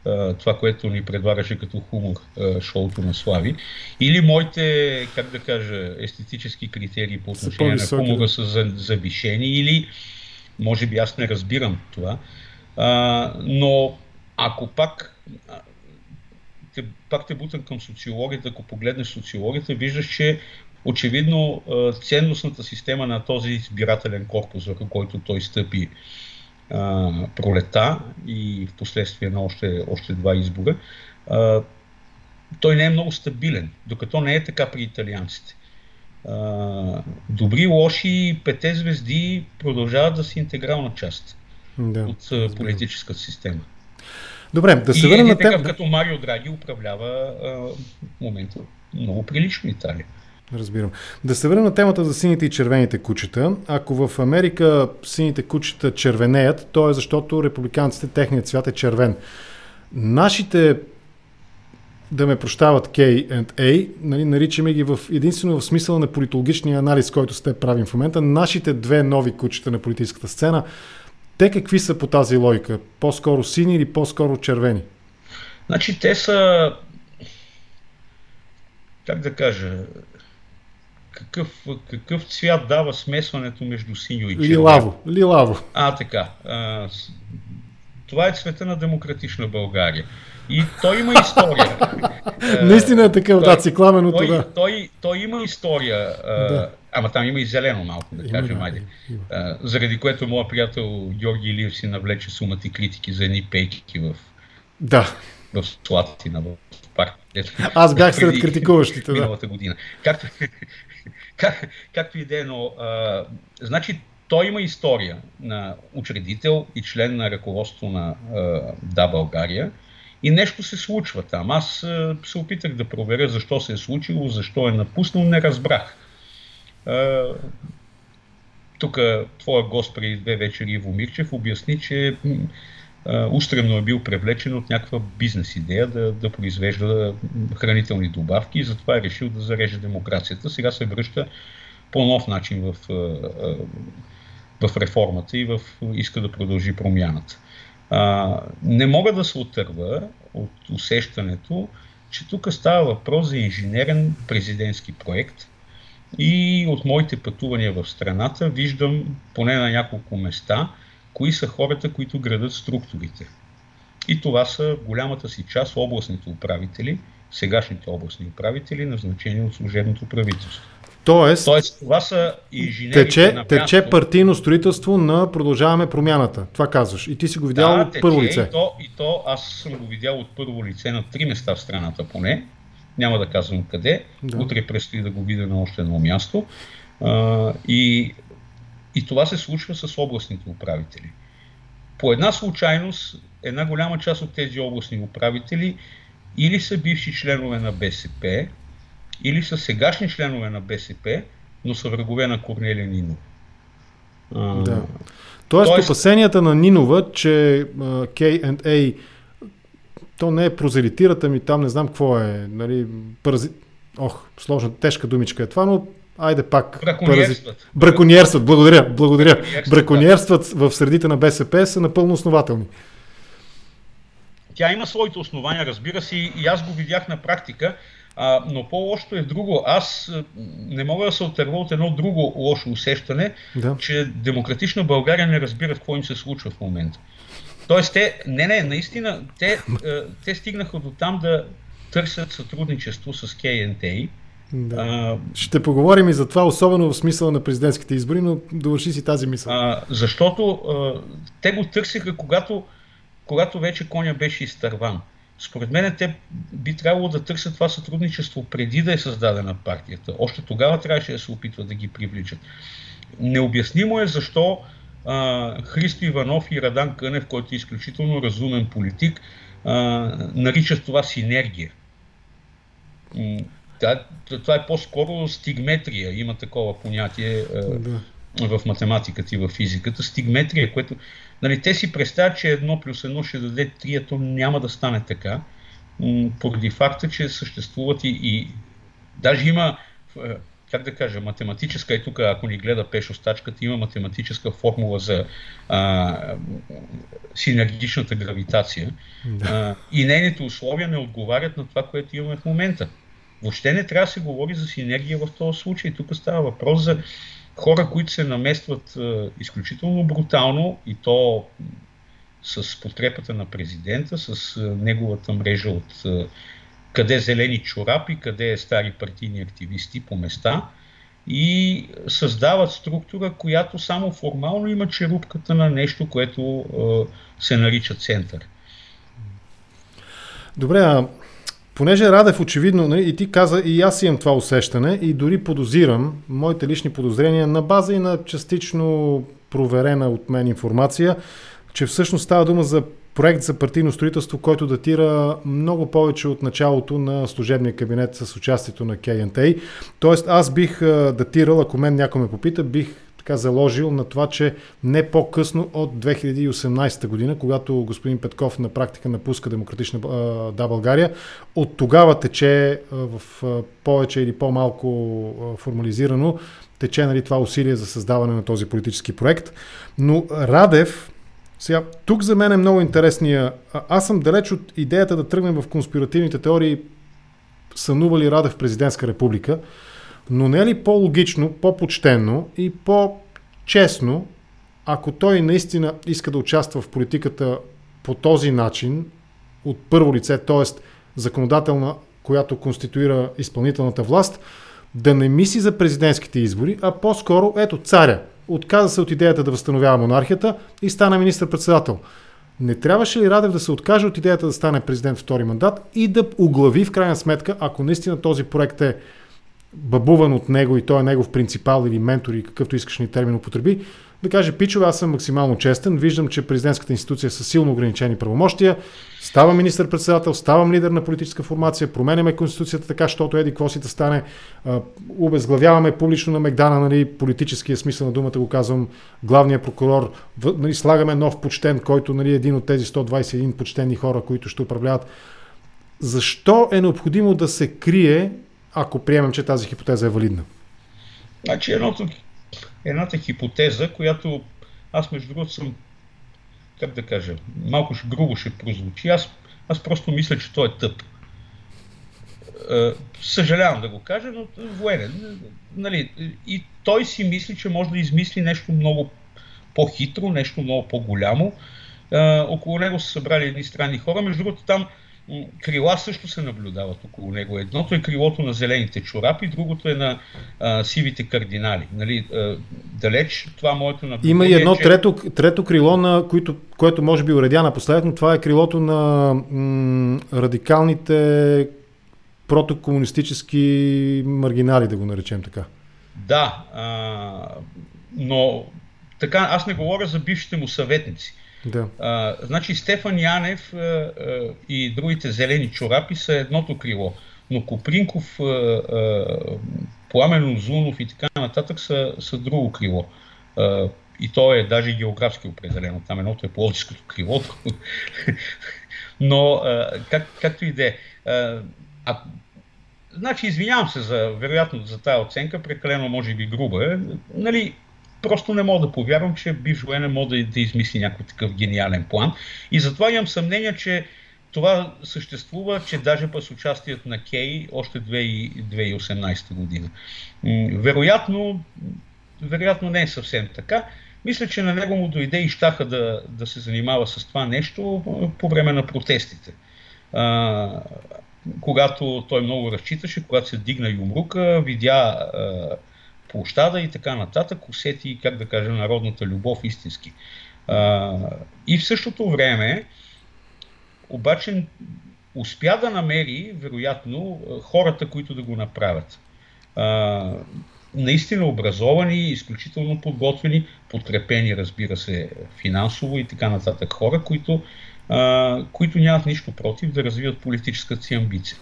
а, това, което ни предлагаше като хумор а, шоуто на Слави. Или моите, как да кажа, естетически критерии по отношение на хумора са завишени, или може би аз не разбирам това. А, но ако пак те, пак те бутам към социологията, ако погледнеш социологията, виждаш, че очевидно ценностната система на този избирателен корпус, върху който той стъпи а, пролета и в последствие на още, още два избора, а, той не е много стабилен, докато не е така при италианците. А, добри, лоши, пете звезди продължават да си интегрална част да, от политическата система. Добре, да се върнем на темата. такъв като Марио Драги управлява а, в момента много прилично Италия. Разбирам. Да се върнем на темата за сините и червените кучета. Ако в Америка сините кучета червенеят, то е защото републиканците, техният цвят е червен. Нашите да ме прощават K&A, нали, наричаме ги в, единствено в смисъла на политологичния анализ, който сте правим в момента. Нашите две нови кучета на политическата сцена те какви са по тази логика? По-скоро сини или по-скоро червени? Значи те са, как да кажа, какъв, какъв цвят дава смесването между синьо и червено? Лилаво. Лилаво. А, така. А, това е цвета на демократична България. И той има история. Наистина е такъв, да, цикламен от това. Той, той, той има история. Да. Ама там има и зелено малко, да има, кажем, айде. А, заради което моят приятел Георги Илиев си навлече сумата и критики за едни пейки в, да. в Слатина, в парк. Аз бях сред критикуващите, да. Миналата година. Както, как, както и да е, но а, значи той има история на учредител и член на ръководство на Да България и нещо се случва там. Аз се опитах да проверя защо се е случило, защо е напуснал, не разбрах. Тук твоя гост преди две вечери Иво Мирчев обясни, че устремно е бил привлечен от някаква бизнес идея да, да произвежда хранителни добавки и затова е решил да зареже демокрацията. Сега се връща по нов начин в, в реформата и в, иска да продължи промяната. Не мога да се отърва от усещането, че тук става въпрос за инженерен президентски проект и от моите пътувания в страната виждам поне на няколко места – кои са хората, които градат структурите. И това са голямата си част областните управители, сегашните областни управители, назначени от служебното правителство. Тоест, Тоест това са инженерите тече, на тече партийно строителство на Продължаваме промяната. Това казваш. И ти си го видял да, от първо лице. И то, и то аз съм го видял от първо лице на три места в страната поне. Няма да казвам къде. Да. Утре предстои да го видя на още едно място. А, и и това се случва с областните управители. По една случайност, една голяма част от тези областни управители или са бивши членове на БСП, или са сегашни членове на БСП, но са врагове на Корнелия Нинова. Да. Тоест, Тоест, опасенията на Нинова, че uh, K&A то не е прозелитирата ми, там не знам какво е, нали, парази... Ох, сложна, тежка думичка е това, но Айде пак. Браконьерстват. Браконьерстват, благодаря, благодаря. Браконьерстват, Браконьерстват в средите на БСП са напълно основателни. Тя има своите основания, разбира се, и аз го видях на практика, а, но по-лошото е друго. Аз не мога да се отърва от едно друго лошо усещане, да. че демократична България не разбира какво им се случва в момента. Тоест, те, не, не, наистина, те, те стигнаха до там да търсят сътрудничество с КНТ да. А, Ще поговорим и за това, особено в смисъла на президентските избори, но довърши си тази мисъл. А, защото а, те го търсиха, когато, когато вече коня беше изтърван. Според мен те би трябвало да търсят това сътрудничество преди да е създадена партията. Още тогава трябваше да се опитват да ги привличат. Необяснимо е защо а, Христо Иванов и Радан Кънев, който е изключително разумен политик, а, наричат това синергия да, това е по-скоро стигметрия. Има такова понятие в математиката и в физиката. Стигметрия, което... Нали, те си представят, че едно плюс едно ще даде три, а то няма да стане така, поради факта, че съществуват и, и даже има, как да кажа, математическа, и тук ако ни гледа Пешо стачката, има математическа формула за а, синергичната гравитация да. а, и нейните условия не отговарят на това, което имаме в момента. Въобще не трябва да се говори за синергия в този случай. Тук става въпрос за хора, които се наместват е, изключително брутално и то с подкрепата на президента, с е, неговата мрежа от е, къде зелени чорапи, къде стари партийни активисти по места и създават структура, която само формално има черупката на нещо, което е, се нарича център. Добре, а Понеже Радев очевидно, нали, и ти каза, и аз имам това усещане, и дори подозирам моите лични подозрения на база и на частично проверена от мен информация, че всъщност става дума за проект за партийно строителство, който датира много повече от началото на служебния кабинет с участието на КНТ. Тоест аз бих датирал, ако мен някой ме попита, бих така заложил на това, че не по-късно от 2018 година, когато господин Петков на практика напуска Демократична да България, от тогава тече в повече или по-малко формализирано тече нали, това усилие за създаване на този политически проект. Но Радев, сега, тук за мен е много интересния. Аз съм далеч от идеята да тръгнем в конспиративните теории сънува ли Радев президентска република. Но не е ли по-логично, по-почтенно и по-честно, ако той наистина иска да участва в политиката по този начин, от първо лице, т.е. законодателна, която конституира изпълнителната власт, да не мисли за президентските избори, а по-скоро, ето, царя. Отказа се от идеята да възстановява монархията и стана министър-председател. Не трябваше ли Радев да се откаже от идеята да стане президент втори мандат и да оглави в крайна сметка, ако наистина този проект е бабуван от него и той е негов принципал или ментор и какъвто искаш ни термин употреби, да каже, пичове, аз съм максимално честен, виждам, че президентската институция е със силно ограничени правомощия, ставам министър-председател, ставам лидер на политическа формация, променяме конституцията така, защото еди какво си да стане, обезглавяваме публично на Мегдана, нали, политическия смисъл на думата го казвам, главния прокурор, нали, слагаме нов почтен, който нали, е един от тези 121 почтени хора, които ще управляват. Защо е необходимо да се крие, ако приемем, че тази хипотеза е валидна? Значи едното, едната хипотеза, която аз между другото съм, как да кажа, малко ще, грубо ще прозвучи, аз, аз просто мисля, че той е тъп. Е, съжалявам да го кажа, но военен. Нали, и той си мисли, че може да измисли нещо много по-хитро, нещо много по-голямо. Е, около него са събрали едни странни хора. Между другото, там крила също се наблюдават около него. Едното е крилото на зелените чорапи, другото е на а, сивите кардинали. Нали, а, далеч това моето наблюдение. Има и едно че... трето, трето крило, на които, което може би уредя напоследък, но това е крилото на м- радикалните протокомунистически маргинали, да го наречем така. Да, а, но така, аз не говоря за бившите му съветници. Да. А, значи Стефан Янев а, а, и другите зелени чорапи са едното крило, но Копринков, а, а, Пламен Озунов и така нататък са, са друго крило. А, и то е даже географски определено. Там едното е Плодиското крило. Но а, как, както и да е. Значи, извинявам се за, вероятно, за тази оценка, прекалено може би груба е. Нали, просто не мога да повярвам, че бивш военен може да, да измисли някакъв такъв гениален план. И затова имам съмнение, че това съществува, че даже с участието на Кей още 2018 година. Вероятно, вероятно не е съвсем така. Мисля, че на него му дойде и щаха да, да се занимава с това нещо по време на протестите. А, когато той много разчиташе, когато се дигна юмрука, видя а, площада и така нататък, усети, как да кажа, народната любов истински. А, и в същото време, обаче, успя да намери, вероятно, хората, които да го направят. А, наистина образовани, изключително подготвени, подкрепени, разбира се, финансово и така нататък хора, които, а, които нямат нищо против да развиват политическата си амбиция.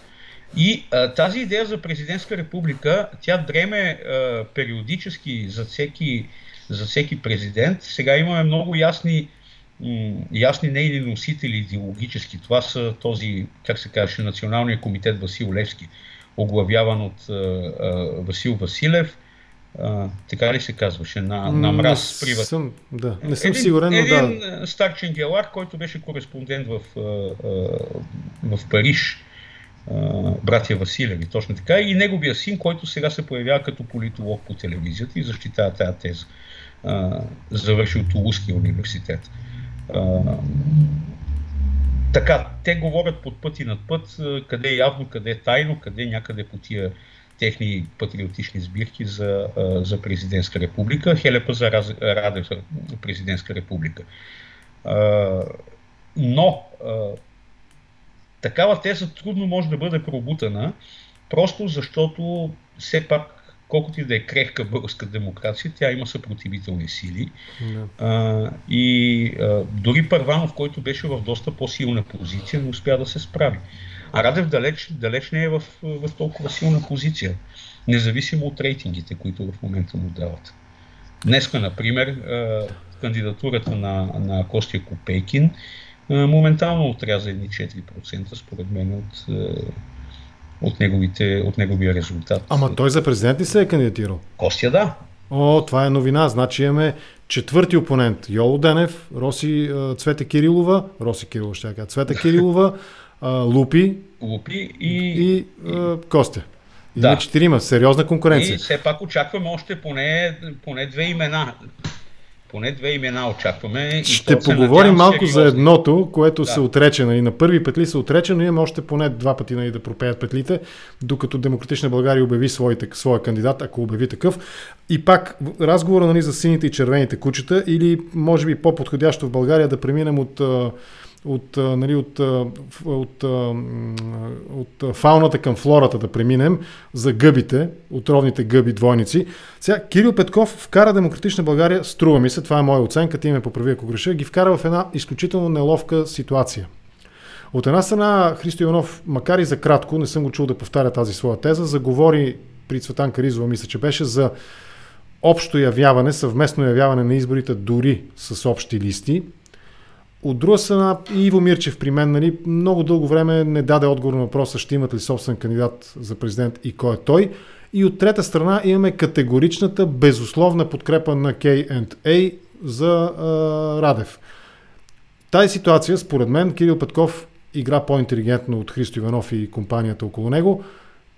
И а, тази идея за президентска република, тя дреме а, периодически за всеки, за всеки президент. Сега имаме много ясни, м, ясни нейни носители идеологически. Това са този, как се казваше, Националния комитет Васил Левски, оглавяван от а, а, Васил Василев. А, така ли се казваше? На, на мраз приват. Съм, да, не съм един, сигурен, но един да. стар ченгелар, който беше кореспондент в, а, а, в Париж братя Василеви, точно така, и неговия син, който сега се появява като политолог по телевизията и защитава тази теза. Завършил Тулузския университет. Така, те говорят под път и над път, къде е явно, къде е тайно, къде е някъде по тия техни патриотични сбирки за, за президентска република. Хелепа за Радев президентска република. Но такава теза трудно може да бъде пробутана, просто защото все пак, колкото и да е крехка българска демокрация, тя има съпротивителни сили. Yeah. А, и а, дори Първанов, който беше в доста по-силна позиция, не успя да се справи. А Радев далеч, далеч не е в, в толкова силна позиция, независимо от рейтингите, които в момента му дават. Днеска, например, кандидатурата на, на Костя Копейкин моментално отряза едни 4% според мен от, от, неговите, от неговия резултат. Ама той за президент ли се е кандидатирал? Костя, да. О, това е новина. Значи имаме четвърти опонент. Йоло Денев, Роси Цвета Кирилова, Роси Кирилова ще кажа, Цвета Кирилова, Лупи, Лупи и, и Костя. И да. четирима. Сериозна конкуренция. И все пак очакваме още поне, поне две имена поне две имена очакваме. Ще и поговорим малко за едното, което да. се отрече. Нали, на първи петли се отрече, но имаме още поне два пъти нали, да пропеят петлите, докато Демократична България обяви своите, своя кандидат, ако обяви такъв. И пак разговора нали, за сините и червените кучета или може би по-подходящо в България да преминем от от, нали, от, от, от, от фауната към флората да преминем за гъбите, отровните гъби двойници. Сега Кирил Петков вкара Демократична България, струва ми се, това е моя оценка, ти ме поправи ако греша, ги вкара в една изключително неловка ситуация. От една страна Христо Иванов, макар и за кратко, не съм го чул да повтаря тази своя теза, заговори при Цветан Каризова, мисля, че беше за общо явяване, съвместно явяване на изборите дори с общи листи. От друга страна, Иво Мирчев при мен нали, много дълго време не даде отговор на въпроса ще имат ли собствен кандидат за президент и кой е той. И от трета страна имаме категоричната, безусловна подкрепа на K&A за а, Радев. Тази ситуация, според мен, Кирил Петков игра по-интелигентно от Христо Иванов и компанията около него –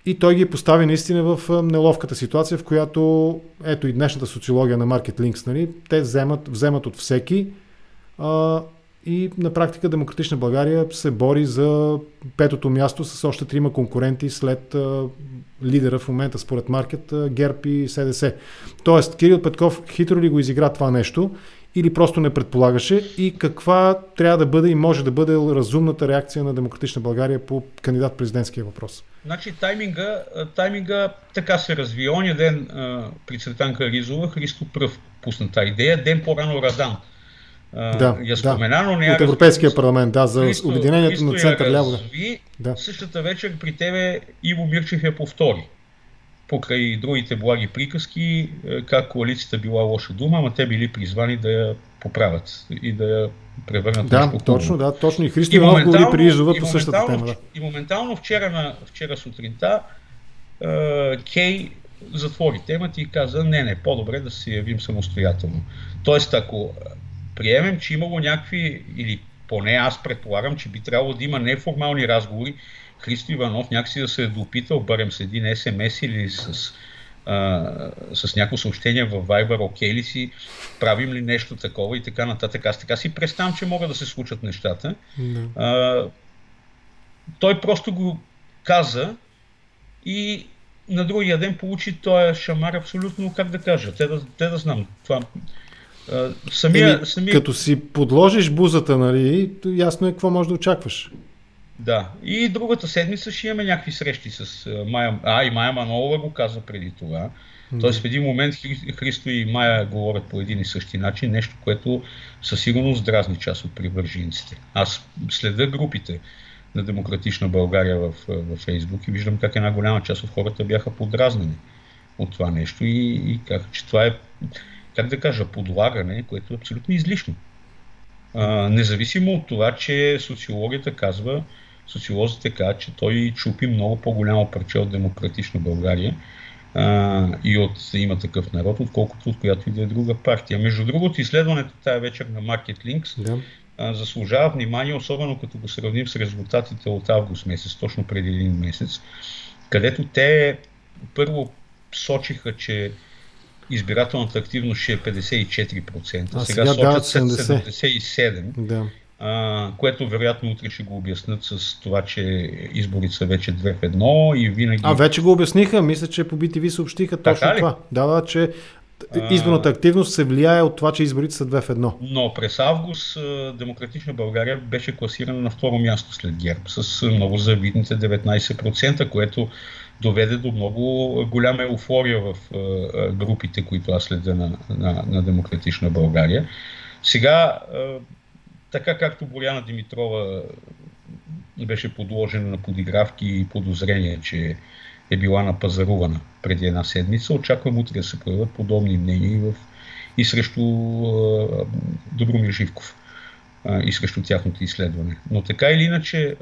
и той ги постави наистина в неловката ситуация, в която, ето и днешната социология на Market Links, нали, те вземат, вземат от всеки а, и на практика Демократична България се бори за петото място с още трима конкуренти след а, лидера в момента според Маркет, Герб и СДС. Тоест, Кирил Петков хитро ли го изигра това нещо или просто не предполагаше и каква трябва да бъде и може да бъде разумната реакция на Демократична България по кандидат президентския въпрос? Значи тайминга, тайминга така се разви. Оня ден а, при Цветанка Ризова Христо Пръв пусна тази идея, ден по-рано Радан. Да, я спомена, но не От Европейския раз... парламент, да, за Христо, обединението Христо на център ляво. Да. Същата вечер при тебе Иво Мирчев я повтори покрай другите благи приказки, е, как коалицията била лоша дума, ама те били призвани да я поправят и да я превърнат да, нещо точно, да, точно и Христо Иванов го призова по същата тема. Да. И моментално вчера, на, вчера сутринта е, Кей затвори темата и каза, не, не, по-добре да се явим самостоятелно. Тоест, ако приемем, че имало някакви, или поне аз предполагам, че би трябвало да има неформални разговори Христо Иванов някакси да се е допитал, барем с един СМС или с, а, с някакво съобщение в Viber, окей ли си, правим ли нещо такова и така нататък. Аз така си представям, че могат да се случат нещата. А, той просто го каза и на другия ден получи този шамар абсолютно, как да кажа, те да, те да знам. Това, самия, Еми, самия... Като си подложиш бузата, нали, ясно е какво можеш да очакваш. Да. И другата седмица ще имаме някакви срещи с Майя. А, и Майя Манолова го каза преди това. Тоест в един момент Христо и Майя говорят по един и същи начин, нещо, което със сигурност дразни част от привържениците. Аз следа групите на Демократична България в, в Фейсбук и виждам как една голяма част от хората бяха подразнени от това нещо и, и как, че това е, как да кажа, подлагане, което е абсолютно излишно. А, независимо от това, че социологията казва, социолозите казват, че той чупи много по-голямо парче от демократична България а, и от има такъв народ, отколкото от която и да е друга партия. Между другото, изследването тази вечер на Market Links да. а, заслужава внимание, особено като го сравним с резултатите от август месец, точно преди един месец, където те първо сочиха, че избирателната активност ще е 54%, а сега, сега сочат 77%. Да а, което вероятно утре ще го обяснат с това, че изборите са вече две в едно и винаги... А вече го обясниха, мисля, че по BTV съобщиха точно това. Да, да, че изборната активност се влияе от това, че изборите са две в едно. Но през август Демократична България беше класирана на второ място след ГЕРБ с много завидните 19%, което доведе до много голяма еуфория в групите, които аз следя на, на, на Демократична България. Сега така както Боряна Димитрова беше подложена на подигравки и подозрение, че е била напазарувана преди една седмица, очаквам утре да се появят подобни мнения и, в, и срещу Добромир Живков и срещу тяхното изследване. Но така или иначе,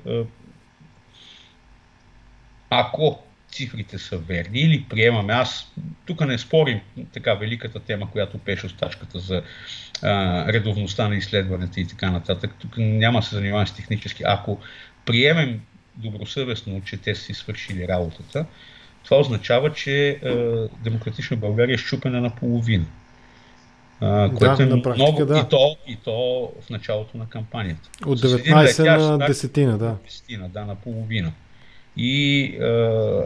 ако цифрите са верни или приемаме. Аз тук не спорим така великата тема, която пеше остачката за а, редовността на изследването и така нататък. Тук няма се занимавам с технически. Ако приемем добросъвестно, че те си свършили работата, това означава, че а, Демократична България е щупена на половина. Uh, което да, е на практика, много, да. и, то, и то в началото на кампанията. От 19 на десетина, да. Десетина, да, на половина и а,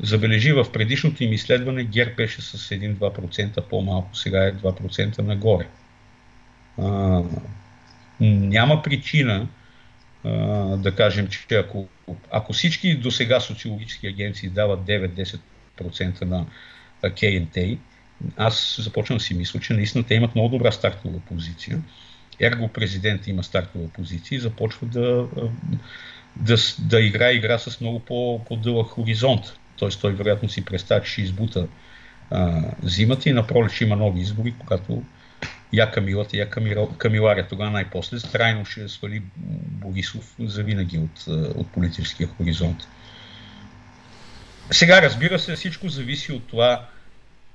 забележи в предишното им изследване ГЕРБ беше с 1-2% по-малко, сега е 2% нагоре. А, Няма причина а, да кажем, че ако, ако всички до сега социологически агенции дават 9-10% на КНТ, аз започвам да си мисля, че наистина те имат много добра стартова позиция. Ерго президент има стартова позиция и започва да, да, да играе игра с много по, по-дълъг хоризонт. Тоест той вероятно си представя, че ще избута а, зимата и на пролет ще има нови избори, когато я Камилата, я Камиларя. Тогава най-после трайно ще свали Борисов завинаги от, от политическия хоризонт. Сега, разбира се, всичко зависи от това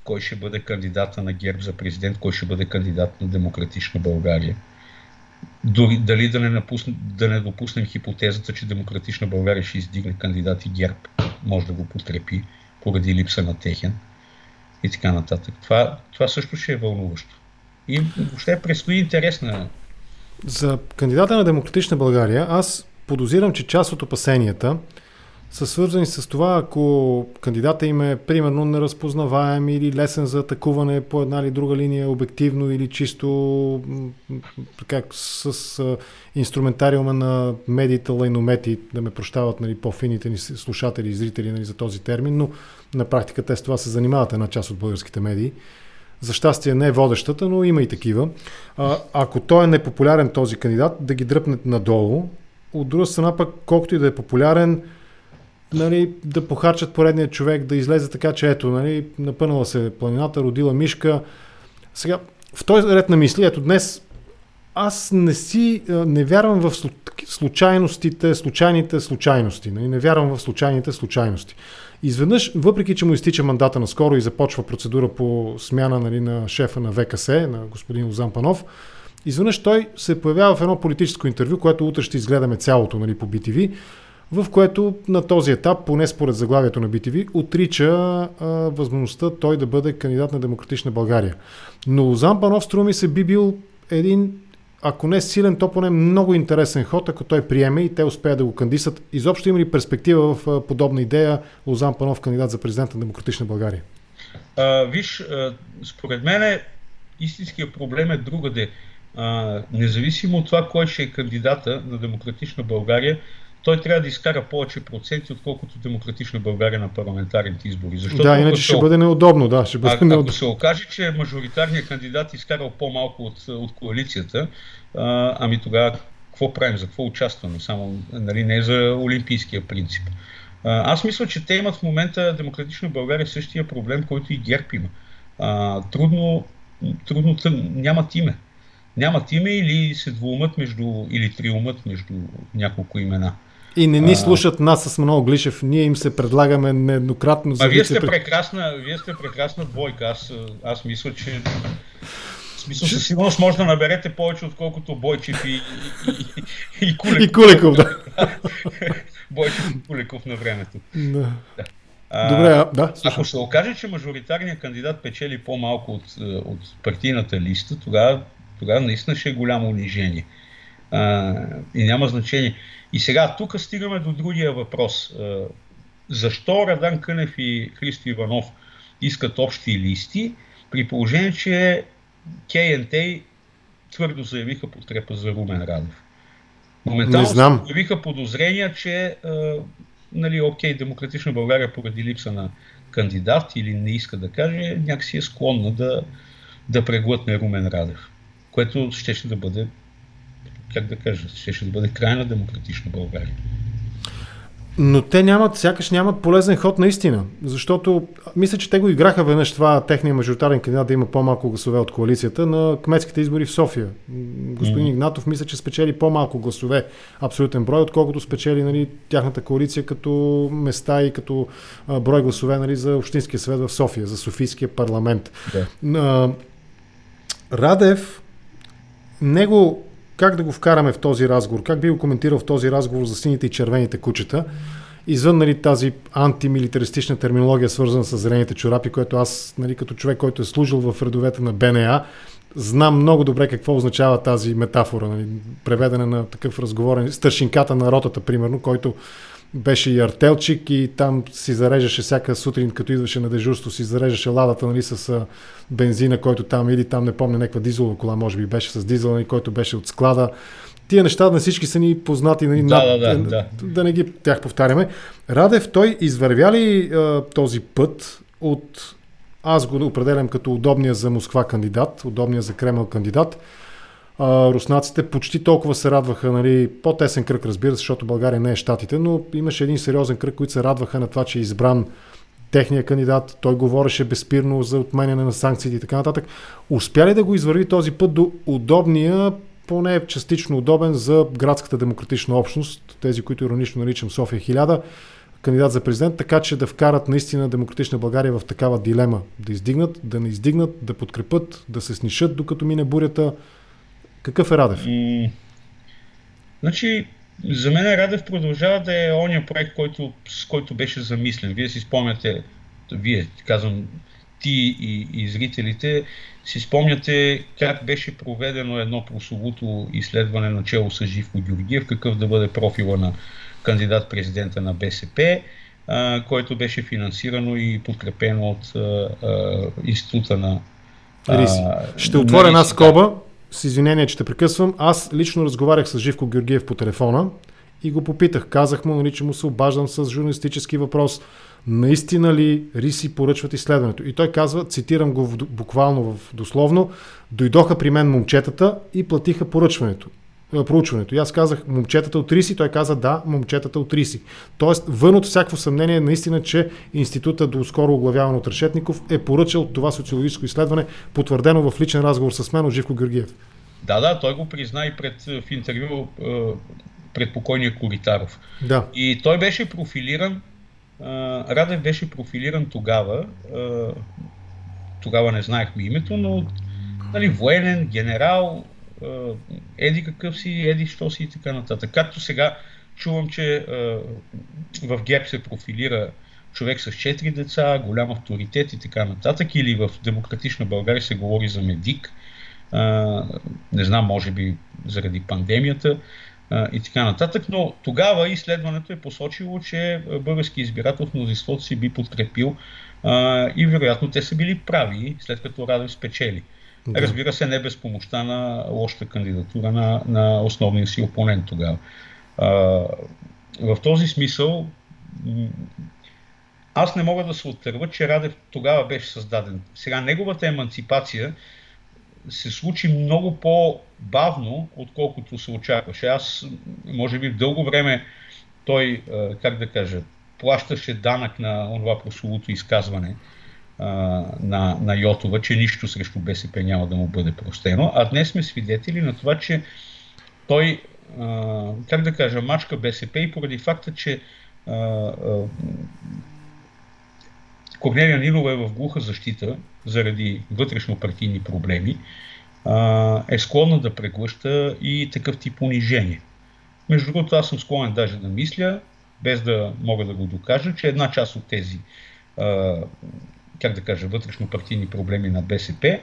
кой ще бъде кандидата на ГЕРБ за президент, кой ще бъде кандидат на Демократична България. Дори, дали да не, напусне, да не допуснем хипотезата, че Демократична България ще издигне кандидат и ГЕРБ, може да го потрепи поради липса на техен и така нататък. Това, това също ще е вълнуващо. И въобще предстои интересна. За кандидата на Демократична България, аз подозирам, че част от опасенията са свързани с това, ако кандидата им е примерно неразпознаваем или лесен за атакуване по една или друга линия, обективно или чисто как, с а, инструментариума на медиите, лайномети, да ме прощават нали, по-фините ни слушатели и зрители нали, за този термин, но на практика те с това се занимават една част от българските медии. За щастие не е водещата, но има и такива. А, ако той е непопулярен този кандидат, да ги дръпне надолу. От друга страна пък, колкото и да е популярен, нали, да похарчат поредния човек, да излезе така, че ето, нали, напънала се планината, родила мишка. Сега, в този ред на мисли, ето днес аз не си, не вярвам в случайностите, случайните случайности. Нали? Не вярвам в случайните случайности. Изведнъж, въпреки че му изтича мандата наскоро и започва процедура по смяна нали, на шефа на ВКС, на господин Лозан Панов, изведнъж той се появява в едно политическо интервю, което утре ще изгледаме цялото нали, по BTV, в което на този етап, поне според заглавието на BTV, отрича а, възможността той да бъде кандидат на Демократична България. Но Лозан Панов, струва ми се, би бил един ако не силен, то поне много интересен ход, ако той приеме и те успеят да го кандисат. Изобщо има ли перспектива в подобна идея Лозан Панов, кандидат за президент на Демократична България? А, виж, а, според мен истинският проблем е другаде. А, независимо от това кой ще е кандидата на Демократична България, той трябва да изкара повече проценти, отколкото демократична България на парламентарните избори. Защото да, иначе ще бъде неудобно. Да, ще бъде а, неудобно. Ако се окаже, че мажоритарният кандидат изкарал по-малко от, от коалицията, а, ами тогава какво правим, за какво участваме? Само нали, не за олимпийския принцип. А, аз мисля, че те имат в момента Демократична България същия проблем, който и ГЕРБ има. А, трудно, трудно нямат име. Нямат име или се двумат между, или триумът между няколко имена. И не ни слушат нас с много Глишев. Ние им се предлагаме нееднократно. За а вие сте, прекрасна, вие сте прекрасна двойка. Аз, аз мисля, че смисъл, със сигурност може да наберете повече, отколкото Бойчев и, и, и, и Куликов. И Куликов, да. Бойчев и Куликов на времето. Да. да. А, Добре, да. Слушам. Ако се окаже, че мажоритарният кандидат печели по-малко от, от партийната листа, тогава, тогава наистина ще е голямо унижение. А, и няма значение. И сега тук стигаме до другия въпрос. Защо Радан Кънев и Христо Иванов искат общи листи, при положение, че КНТ твърдо заявиха подкрепа за Румен Радев. Моментално се появиха подозрения, че нали, окей, Демократична България поради липса на кандидат или не иска да каже, някакси е склонна да, да преглътне Румен Радев, което ще, ще да бъде как да кажа, ще, ще бъде край на демократична България. Но те нямат, сякаш нямат полезен ход наистина, защото мисля, че те го играха веднъж това техния мажоритарен кандидат да има по-малко гласове от коалицията на кметските избори в София. Господин mm. Игнатов мисля, че спечели по-малко гласове, абсолютен брой, отколкото спечели нали, тяхната коалиция като места и като а, брой гласове нали, за Общинския съвет в София, за Софийския парламент. Yeah. Радев, него как да го вкараме в този разговор? Как би го коментирал в този разговор за сините и червените кучета? Извън нали, тази антимилитаристична терминология, свързана с зелените чорапи, което аз, нали, като човек, който е служил в редовете на БНА, знам много добре какво означава тази метафора, нали, преведена на такъв разговорен, старшинката на ротата, примерно, който беше и артелчик и там си зареждаше всяка сутрин, като идваше на дежурство, си зареждаше ладата нали, с бензина, който там или там не помня някаква дизелова кола, може би беше с дизел, нали, който беше от склада. Тия неща на всички са ни познати, нали, да, над, да, да, да. да не ги тях повтаряме. Радев, той извървя ли а, този път от аз го определям като удобния за Москва кандидат, удобния за Кремъл кандидат, руснаците почти толкова се радваха, нали, по-тесен кръг, разбира се, защото България не е щатите, но имаше един сериозен кръг, които се радваха на това, че е избран техния кандидат, той говореше безспирно за отменяне на санкциите и така нататък. Успя ли да го извърви този път до удобния, поне частично удобен за градската демократична общност, тези, които иронично наричам София 1000, кандидат за президент, така че да вкарат наистина демократична България в такава дилема. Да издигнат, да не издигнат, да подкрепят, да се снишат докато мине бурята. Какъв е Радев? И... Значи, за мен Радев продължава да е ония проект, който, с който беше замислен. Вие си спомняте, вие, казвам, ти и, и зрителите, си спомняте как беше проведено едно прословото изследване на чело с Живко Георгиев, какъв да бъде профила на кандидат-президента на БСП, а, който беше финансирано и подкрепено от а, а, Института на... Риси. Ще отворя една скоба, с извинение, че те прекъсвам. Аз лично разговарях с Живко Георгиев по телефона и го попитах. Казах му, нали, че му се обаждам с журналистически въпрос. Наистина ли Риси поръчват изследването? И той казва, цитирам го буквално в дословно, дойдоха при мен момчетата и платиха поръчването проучването. И аз казах момчетата от Риси, той каза да, момчетата от Риси. Тоест, вън от всяко съмнение, наистина, че института до скоро оглавяван от Решетников е поръчал това социологическо изследване, потвърдено в личен разговор с мен от Живко Георгиев. Да, да, той го призна и пред, в интервю пред покойния Коритаров. Да. И той беше профилиран, Радев беше профилиран тогава, тогава не знаехме името, но нали, военен, генерал, еди какъв си, еди що си и така нататък. Както сега чувам, че в ГЕП се профилира човек с 4 деца, голям авторитет и така нататък, или в Демократична България се говори за медик, не знам, може би заради пандемията и така нататък, но тогава изследването е посочило, че български избирател в мнозинството си би подкрепил и вероятно те са били прави, след като Радев спечели. Да. Разбира се, не без помощта на лошата кандидатура на, на основния си опонент тогава. А, в този смисъл, аз не мога да се отърва, че Радев тогава беше създаден. Сега неговата емансипация се случи много по-бавно, отколкото се очакваше. Аз, може би, дълго време той, как да кажа, плащаше данък на това прословото изказване, на, на Йотова, че нищо срещу БСП няма да му бъде простено. А днес сме свидетели на това, че той, а, как да кажа, мачка БСП и поради факта, че а, а, Корнелия Нинова е в глуха защита заради вътрешно-партийни проблеми, а, е склонна да преглъща и такъв тип унижение. Между другото, аз съм склонен даже да мисля, без да мога да го докажа, че една част от тези а, как да кажа, вътрешно-партийни проблеми на БСП,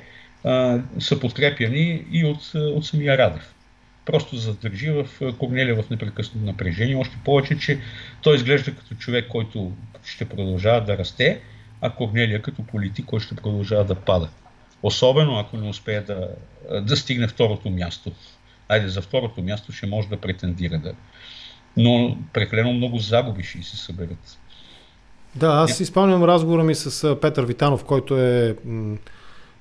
са подкрепяни и от, от самия Радев. Просто за да държи в Корнелия в непрекъснато напрежение, още повече, че той изглежда като човек, който ще продължава да расте, а Корнелия като политик, който ще продължава да пада. Особено ако не успее да, да стигне второто място. Айде, за второто място ще може да претендира да. Но прекалено много загуби ще се съберат. Да, аз си спомням разговора ми с Петър Витанов, който е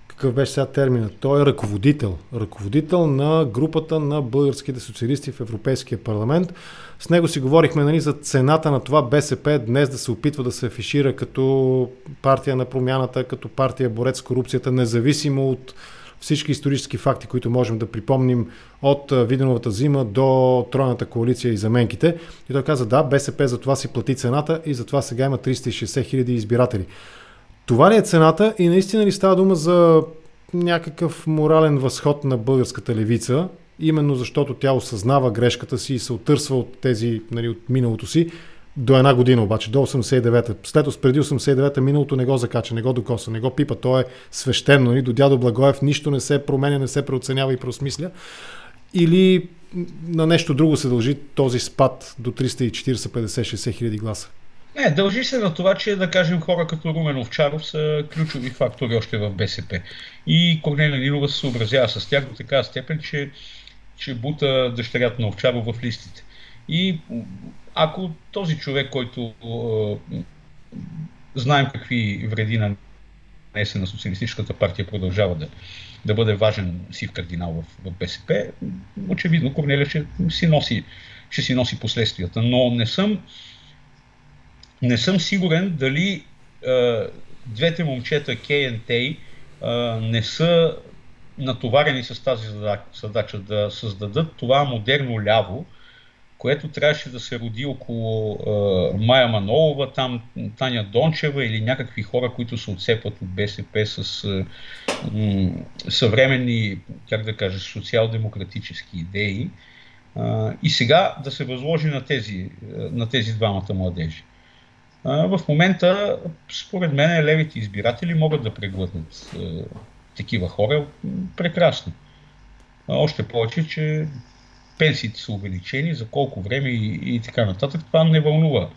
какъв беше сега терминът? Той е ръководител. Ръководител на групата на българските социалисти в Европейския парламент. С него си говорихме нали, за цената на това БСП днес да се опитва да се афишира като партия на промяната, като партия борец с корупцията, независимо от всички исторически факти, които можем да припомним от Виденовата зима до Тройната коалиция и заменките. И той каза, да, БСП за това си плати цената и затова сега има 360 хиляди избиратели. Това ли е цената и наистина ли става дума за някакъв морален възход на българската левица, именно защото тя осъзнава грешката си и се отърсва от тези, нали, от миналото си, до една година обаче, до 89-та. След преди 89-та миналото не го закача, не го докоса, не го пипа. То е свещено. И до дядо Благоев нищо не се променя, не се преоценява и преосмисля. или на нещо друго се дължи този спад до 340, 50, 60 хиляди гласа? Не, дължи се на това, че да кажем хора като Румен Овчаров са ключови фактори още в БСП. И Корнелия Нинова се съобразява с тях до такава степен, че, че бута дъщерята на Овчаров в листите. И ако този човек, който е, знаем какви вреди на нанесе на Социалистическата партия, продължава да, да бъде важен сив кардинал в, в БСП, очевидно Корнелия ще си носи, ще си носи последствията. Но не съм, не съм сигурен дали е, двете момчета Кей и Тей не са натоварени с тази задача да създадат това модерно ляво, което трябваше да се роди около е, Майя Манолова, там Таня Дончева или някакви хора, които се отцепват от БСП с е, м, съвременни, как да кажа, социал-демократически идеи. Е, и сега да се възложи на тези, на тези двамата младежи. В момента, според мен, левите избиратели могат да преглътнат такива хора прекрасно. Още повече, че пенсиите са увеличени, за колко време и, и така нататък. Това не вълнува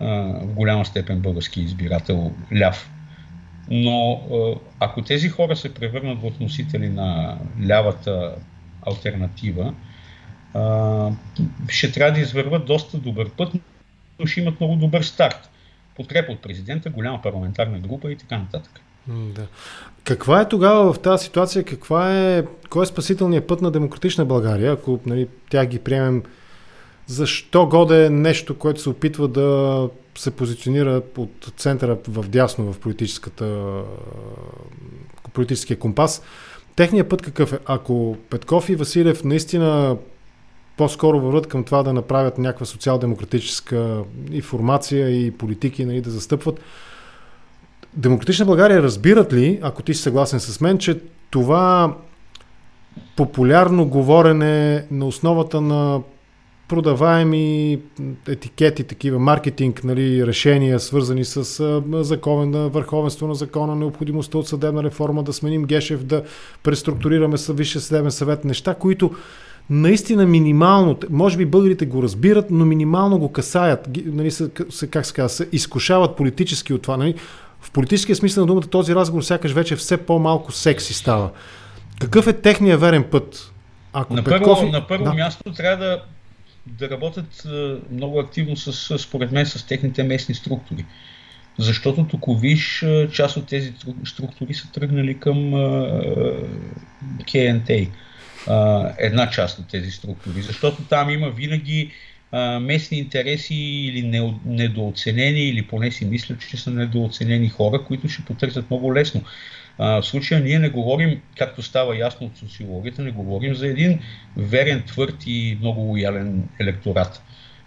а, в голяма степен български избирател ляв. Но ако тези хора се превърнат в носители на лявата альтернатива, ще трябва да извърват доста добър път, но ще имат много добър старт. Подкрепа от президента, голяма парламентарна група и така нататък. Да. Каква е тогава в тази ситуация, каква е, кой е спасителният път на демократична България, ако нали, тя ги приемем, защо годе нещо, което се опитва да се позиционира от центъра в дясно в политическата, политическия компас. Техният път какъв е? Ако Петков и Василев наистина по-скоро върват към това да направят някаква социал-демократическа информация и политики, нали, да застъпват, Демократична България разбират ли, ако ти си съгласен с мен, че това популярно говорене на основата на продаваеми етикети, такива маркетинг, нали, решения, свързани с закон, на върховенство на закона, необходимостта от съдебна реформа, да сменим Гешев, да преструктурираме Висше съдебен съвет, неща, които наистина минимално, може би българите го разбират, но минимално го касаят, нали, как се казва, се изкушават политически от това. Нали в политическия смисъл на думата този разговор сякаш вече все по-малко секси става. Какъв е техният верен път? Ако на, Петков... първо, на първо да. място трябва да, да работят много активно с, според мен с техните местни структури. Защото тук виж, част от тези структури са тръгнали към КНТ. Една част от тези структури. Защото там има винаги местни интереси или недооценени, или поне си мислят, че са недооценени хора, които ще потърсят много лесно. А, в случая ние не говорим, както става ясно от социологията, не говорим за един верен, твърд и много лоялен електорат.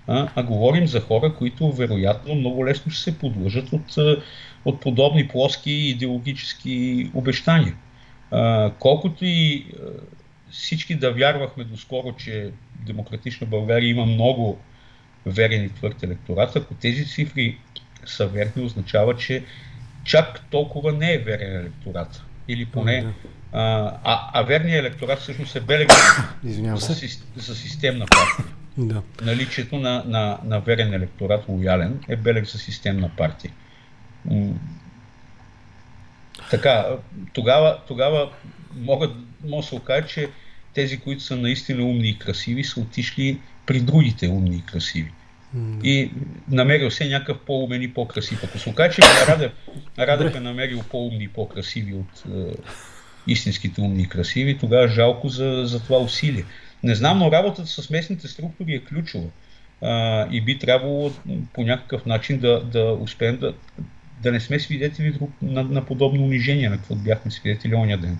А, а говорим за хора, които вероятно много лесно ще се подлъжат от, от подобни плоски идеологически обещания. А, колкото и всички да вярвахме доскоро, че Демократична България има много верен и твърд електорат. Ако тези цифри са верни, означава, че чак толкова не е верен електорат. Или поне. А, а, а верният електорат всъщност е белег за, за системна партия. Да. Наличието на, на, на верен електорат, лоялен, е белег за системна партия. Така, тогава, тогава могат, може да се окаже, че тези, които са наистина умни и красиви, са отишли при другите умни и красиви. Mm. И намерил се някакъв по-умен и по-красив. Ако се окаже, че Радев е намерил по-умни и по-красиви от е, истинските умни и красиви, тогава жалко за, за това усилие. Не знам, но работата с местните структури е ключова. А, и би трябвало по някакъв начин да, да успеем да, да не сме свидетели на, на подобно унижение, на какво бяхме свидетели оня ден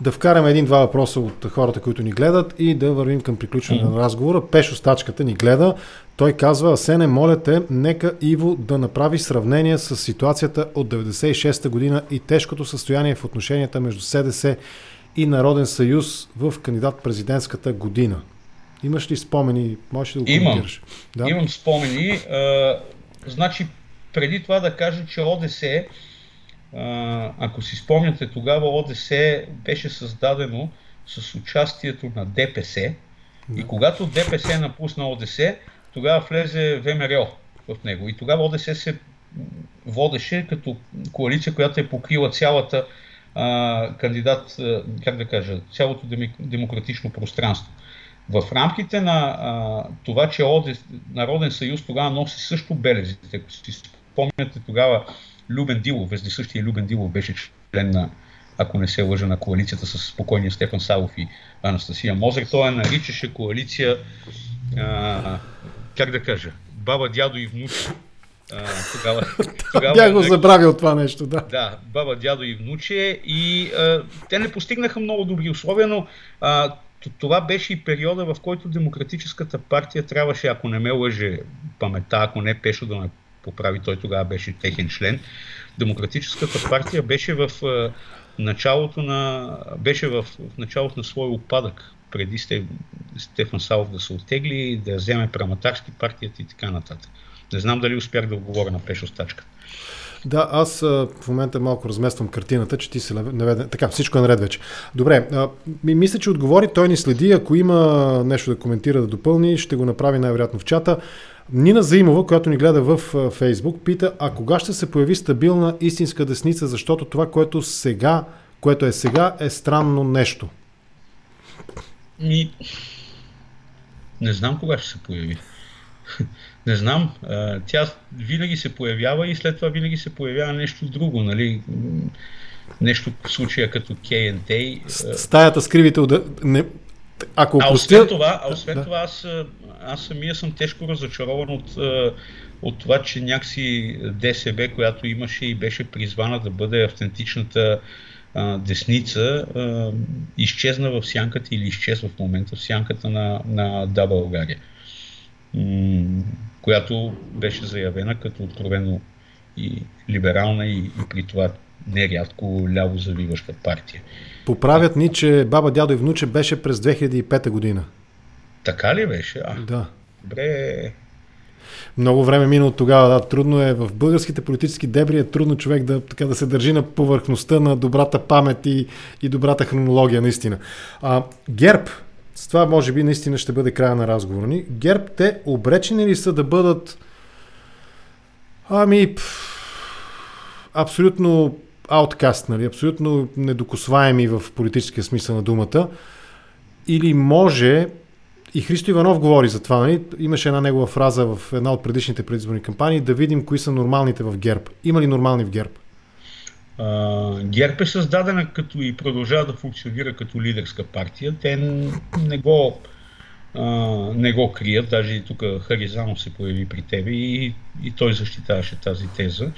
да вкараме един-два въпроса от хората, които ни гледат и да вървим към приключване mm-hmm. на разговора. Пешо Стачката ни гледа. Той казва, Асене, моля те, нека Иво да направи сравнение с ситуацията от 96-та година и тежкото състояние в отношенията между СДС и Народен съюз в кандидат-президентската година. Имаш ли спомени? Можеш ли да го коментираш? Да? Имам спомени. А, значи, преди това да кажа, че Ако си спомняте, тогава ОДС беше създадено с участието на ДПС. И когато ДПС напусна ОДС, тогава влезе ВМРО в него. И тогава ОДС се водеше като коалиция, която е покрила цялата а, кандидат, а, как да кажа, цялото демократично пространство. В рамките на а, това, че ОДС, Народен съюз тогава носи също белезите, ако си спомняте тогава Любен Дилов, вездесъщия Любен Дилов беше член на, ако не се лъжа, на коалицията с спокойния Стефан Савов и Анастасия Мозер. Той я наричаше коалиция, а, как да кажа, баба, дядо и внуче. тогава, тогава Бях го забравил това нещо, да. Да, баба, дядо и внуче. И а, те не постигнаха много добри условия, но а, това беше и периода, в който Демократическата партия трябваше, ако не ме лъже памета, ако не Пешо да ме поправи, той тогава беше техен член, Демократическата партия беше в началото на, беше в, в началото на своя опадък, преди Стефан Савов да се оттегли, да вземе Праматарски партията и така нататък. Не знам дали успях да отговоря на Пешо Стачка. Да, аз в момента малко размествам картината, че ти се наведе. Така, всичко е наред вече. Добре, а, мисля, че отговори, той ни следи. Ако има нещо да коментира, да допълни, ще го направи най-вероятно в чата. Нина Заимова, която ни гледа в Фейсбук, пита, а кога ще се появи стабилна истинска десница, защото това, което сега, което е сега, е странно нещо? Ми... Не знам кога ще се появи. Не знам. Тя винаги се появява и след това винаги се появява нещо друго, нали? Нещо в случая като K&T. Стаята с кривите... Не... Ако а освен това, а освен да. това аз, аз самия съм тежко разочарован от, от това, че някакси ДСБ, която имаше и беше призвана да бъде автентичната а, десница, а, изчезна в сянката или изчезва в момента в сянката на, на Да България която беше заявена като откровено и либерална и, и при това нерядко ляво завиваща партия. Поправят ни, че баба, дядо и внуче беше през 2005 година. Така ли беше? А, да. Добре. Много време мина от тогава. Да, трудно е. В българските политически дебри е трудно човек да, така, да се държи на повърхността на добрата памет и, и добрата хронология, наистина. А, ГЕРБ с това може би наистина ще бъде края на разговора ни. ГЕРБ, те обречени ли са да бъдат ами абсолютно ауткаст, нали? абсолютно недокосваеми в политическия смисъл на думата. Или може, и Христо Иванов говори за това, нали? имаше една негова фраза в една от предишните предизборни кампании, да видим кои са нормалните в ГЕРБ. Има ли нормални в ГЕРБ? ГЕРБ е създадена като и продължава да функционира като лидерска партия. Те не го, а, не го крият. Даже и тук Харизанов се появи при тебе и, и той защитаваше тази теза.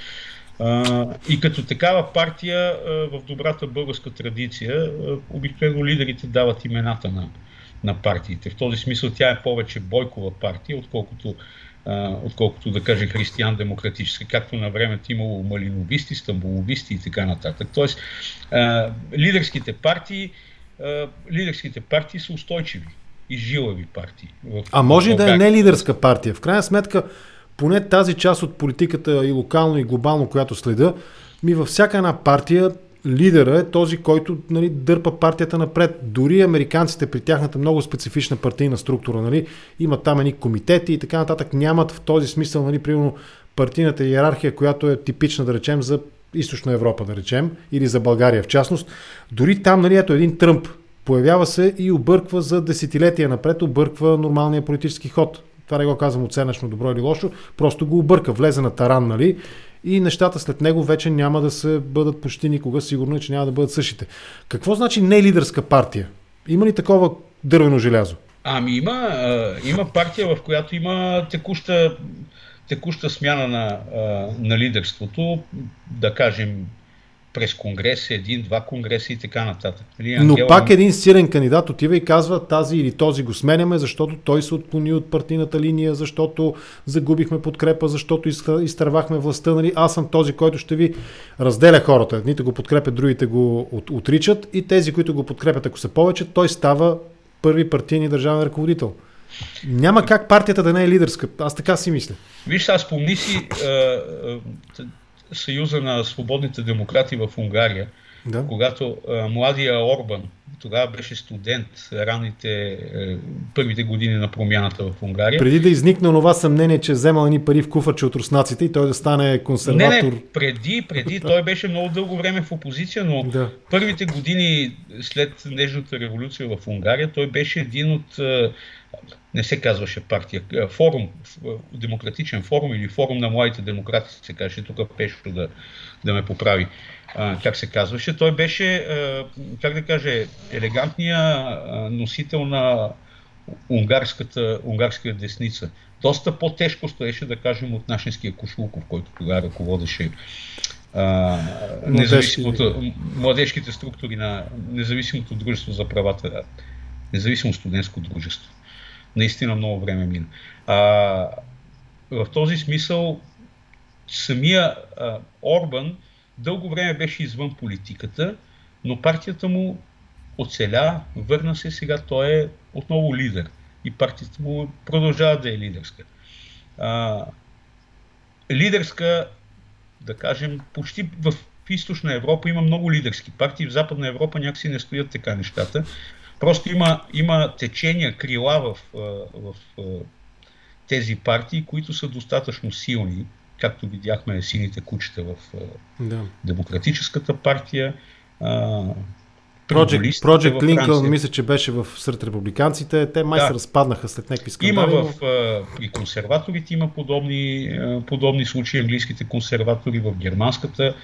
А, и като такава партия а, в добрата българска традиция обикновено лидерите дават имената на, на партиите. В този смисъл тя е повече бойкова партия, отколкото отколкото да каже християн-демократически, както на времето имало малиновисти, стамбуловисти и така нататък. Тоест, а, лидерските партии, а, лидерските партии са устойчиви и жилави партии. В, а може и да е не лидерска партия. В крайна сметка, поне тази част от политиката и локално и глобално, която следа, ми във всяка една партия лидера е този, който нали, дърпа партията напред. Дори американците при тяхната много специфична партийна структура, нали, имат там едни комитети и така нататък, нямат в този смисъл, нали, примерно, партийната иерархия, която е типична, да речем, за Източна Европа, да речем, или за България в частност. Дори там, нали, ето един Тръмп появява се и обърква за десетилетия напред, обърква нормалния политически ход. Това не го казвам оценъчно добро или лошо, просто го обърка, влезе на таран, нали, и нещата след него вече няма да се бъдат почти никога, сигурно е, че няма да бъдат същите. Какво значи не лидерска партия? Има ли такова дървено желязо? Ами има, има партия, в която има текуща, текуща смяна на, на лидерството, да кажем през конгрес, един, два конгреса и така нататък. Нали, Ангела... Но пак един силен кандидат отива и казва тази или този го сменяме, защото той се отклони от партийната линия, защото загубихме подкрепа, защото изтървахме властта. Нали? Аз съм този, който ще ви разделя хората. Едните го подкрепят, другите го от, отричат и тези, които го подкрепят, ако са повече, той става първи партийни държавен ръководител. Няма как партията да не е лидерска. Аз така си мисля. Виж, аз спомни си Съюза на свободните демократи в Унгария, да. когато а, младия Орбан, тогава беше студент, ранните, е, първите години на промяната в Унгария. Преди да изникне това съмнение, че вземал ни пари в куфърче от руснаците и той да стане консерватор. Не, не, преди, преди, той беше много дълго време в опозиция, но да. първите години след Нежната революция в Унгария, той беше един от не се казваше партия, форум, демократичен форум или форум на младите демократи, се каже, тук Пешо да, да ме поправи, а, как се казваше. Той беше, а, как да кажа, елегантния носител на унгарската, унгарска десница. Доста по-тежко стоеше, да кажем, от нашинския Кошлуков, който тогава ръководеше а, младежките структури на независимото дружество за правата, независимо студентско дружество наистина много време мина. А, в този смисъл самия а, Орбан дълго време беше извън политиката, но партията му оцеля, върна се, сега той е отново лидер. И партията му продължава да е лидерска. А, лидерска, да кажем, почти в източна Европа има много лидерски партии, в Западна Европа някакси не стоят така нещата. Просто има, има течения, крила в, в, в тези партии, които са достатъчно силни, както видяхме сините кучета в да. Демократическата партия. Project, Project Lincoln, мисля, че беше в сред републиканците. Те май да. се разпаднаха след някакви скандали. Има в, при консерваторите има подобни, подобни случаи, английските консерватори в германската,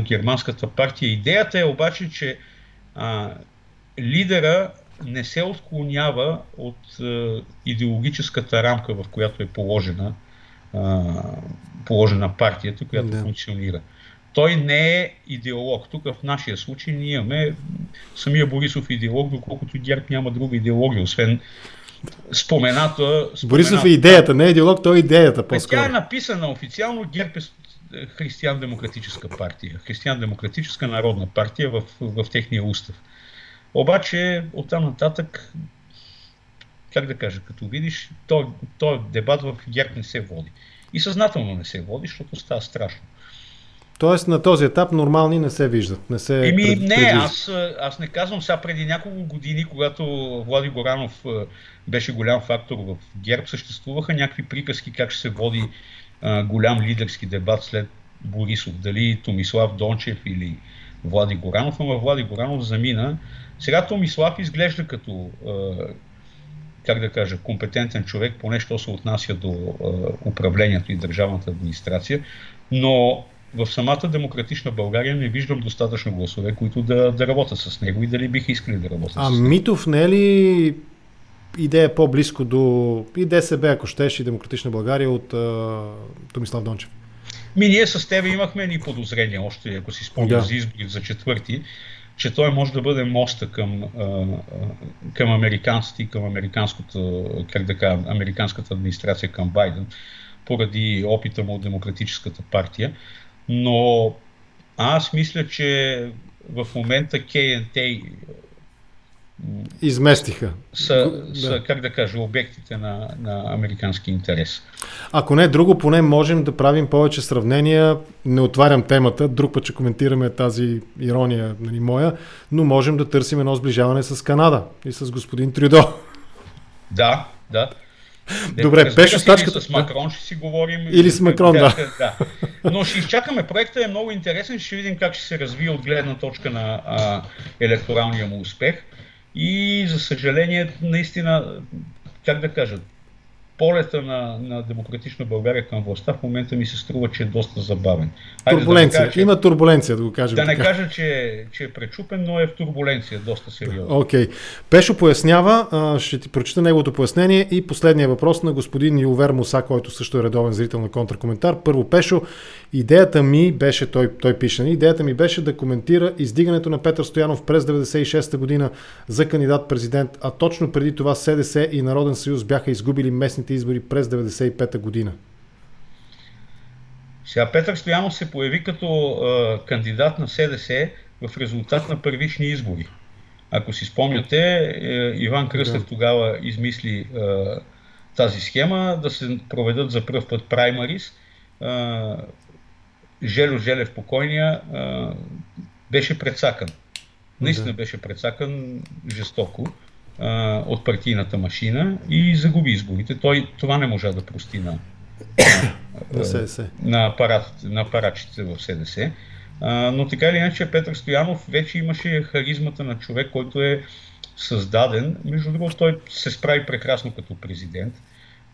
германската партия. Идеята е обаче, че лидера не се отклонява от е, идеологическата рамка, в която е положена, е, положена партията, която да. функционира. Той не е идеолог. Тук в нашия случай ние имаме самия Борисов идеолог, доколкото ГЕРБ няма друга идеология, освен спомената... спомената Борисов е идеята, не е идеолог, той е идеята по-скоро. Тя е написана официално, ГЕРБ е християн-демократическа партия, християн-демократическа народна партия в, в техния устав. Обаче оттам нататък, как да кажа, като видиш, този то дебат в ГЕРБ не се води. И съзнателно не се води, защото става страшно. Тоест на този етап нормални не се виждат. Не се Еми, пред, не, аз, аз не казвам сега преди няколко години, когато Влади Горанов беше голям фактор в ГЕРБ, съществуваха някакви приказки как ще се води а, голям лидерски дебат след Борисов. Дали Томислав Дончев или Влади Горанов, ама Влади Горанов замина сега Томислав изглежда като, как да кажа, компетентен човек, поне що се отнася до управлението и държавната администрация, но в самата демократична България не виждам достатъчно гласове, които да, да работят с него и дали биха искали да работят а с него. А Митов не е ли идея по-близко до и ДСБ, ако щеш, и Демократична България от а, Томислав Дончев? Ми, ние с тебе имахме ни подозрения, още ако си спомняш да. за избори за четвърти, че той може да бъде моста към, към американците и към американската, как да кажа, американската администрация към Байден, поради опита му от Демократическата партия. Но аз мисля, че в момента КНТ Изместиха. Са, да. са, как да кажа, обектите на, на американски интерес. Ако не друго, поне можем да правим повече сравнения. Не отварям темата, друг път ще коментираме тази ирония нали, моя, но можем да търсим едно сближаване с Канада и с господин Трюдо. Да, да. Добре, пеше стачката. С Макрон ще си говорим. Или с Макрон, да. да. Но ще изчакаме. Проектът е много интересен. Ще видим как ще се развие от гледна точка на а, електоралния му успех. И за съжаление, наистина, как да кажа, полета на, на демократична България към властта в момента ми се струва, че е доста забавен. Айде турбуленция. Да кажа, Има турбуленция, да го кажем. Да така. не кажа, че, че е пречупен, но е в турбуленция, доста сериозно. Окей. Okay. Пешо пояснява, ще ти прочита неговото пояснение и последния въпрос на господин Ювер Муса, който също е редовен зрител на контракоментар. Първо, Пешо, идеята ми беше, той, той пише, нали, идеята ми беше да коментира издигането на Петър Стоянов през 96-та година за кандидат-президент, а точно преди това СДС и Народен съюз бяха изгубили местните президентските избори през 1995 година? Сега Петър Стоянов се появи като а, кандидат на СДС в резултат на първични избори. Ако си спомняте, е, Иван Кръстев да. тогава измисли е, тази схема да се проведат за първ път праймарис. Е, Желю Желев покойния беше предсакан. Наистина да. беше предсакан жестоко а, от партийната машина и загуби изборите. Той това не можа да прости на, на, на, апарат, на апаратчите в СДС. А, но така или иначе Петър Стоянов вече имаше харизмата на човек, който е създаден. Между другото, той се справи прекрасно като президент.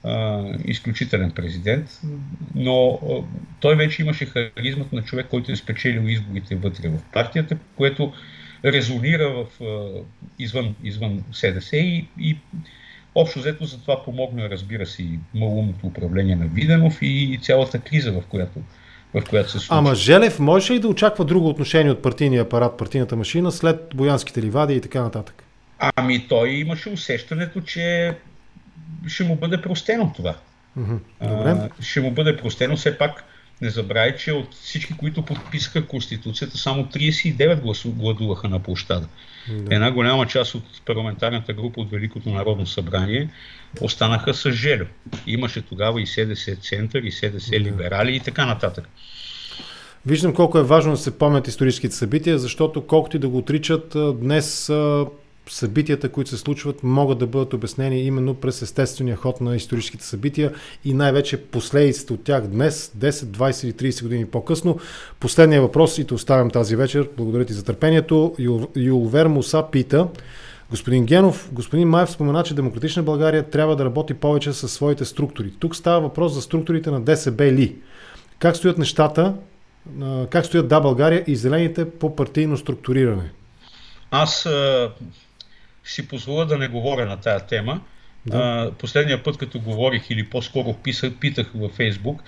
А, изключителен президент, но а, той вече имаше харизмата на човек, който е спечелил изборите вътре в партията, което резонира в, извън, извън СДС и, и общо взето за това помогна, разбира се, и малумното управление на Виденов и, и цялата криза, в която в която се случва. Ама Желев може ли да очаква друго отношение от партийния апарат, партийната машина след боянските ливади и така нататък? Ами той имаше усещането, че ще му бъде простено това. Добре. А, ще му бъде простено. Все пак не забравяй, че от всички, които подписаха Конституцията, само 39 гласу, гладуваха на площада. Да. Една голяма част от парламентарната група от Великото народно събрание останаха с Желю. Имаше тогава и СДС Център, и СДС да. Либерали и така нататък. Виждам колко е важно да се помнят историческите събития, защото колкото и да го отричат, днес събитията, които се случват, могат да бъдат обяснени именно през естествения ход на историческите събития и най-вече последиците от тях днес, 10, 20 или 30 години по-късно. Последния въпрос и те оставям тази вечер. Благодаря ти за търпението. Юлвер Муса пита, Господин Генов, господин Маев спомена, че Демократична България трябва да работи повече със своите структури. Тук става въпрос за структурите на ДСБ ли? Как стоят нещата, как стоят Да България и зелените по партийно структуриране? Аз си позволя да не говоря на тая тема. Да. А, последния път, като говорих или по-скоро писах, питах във Фейсбук,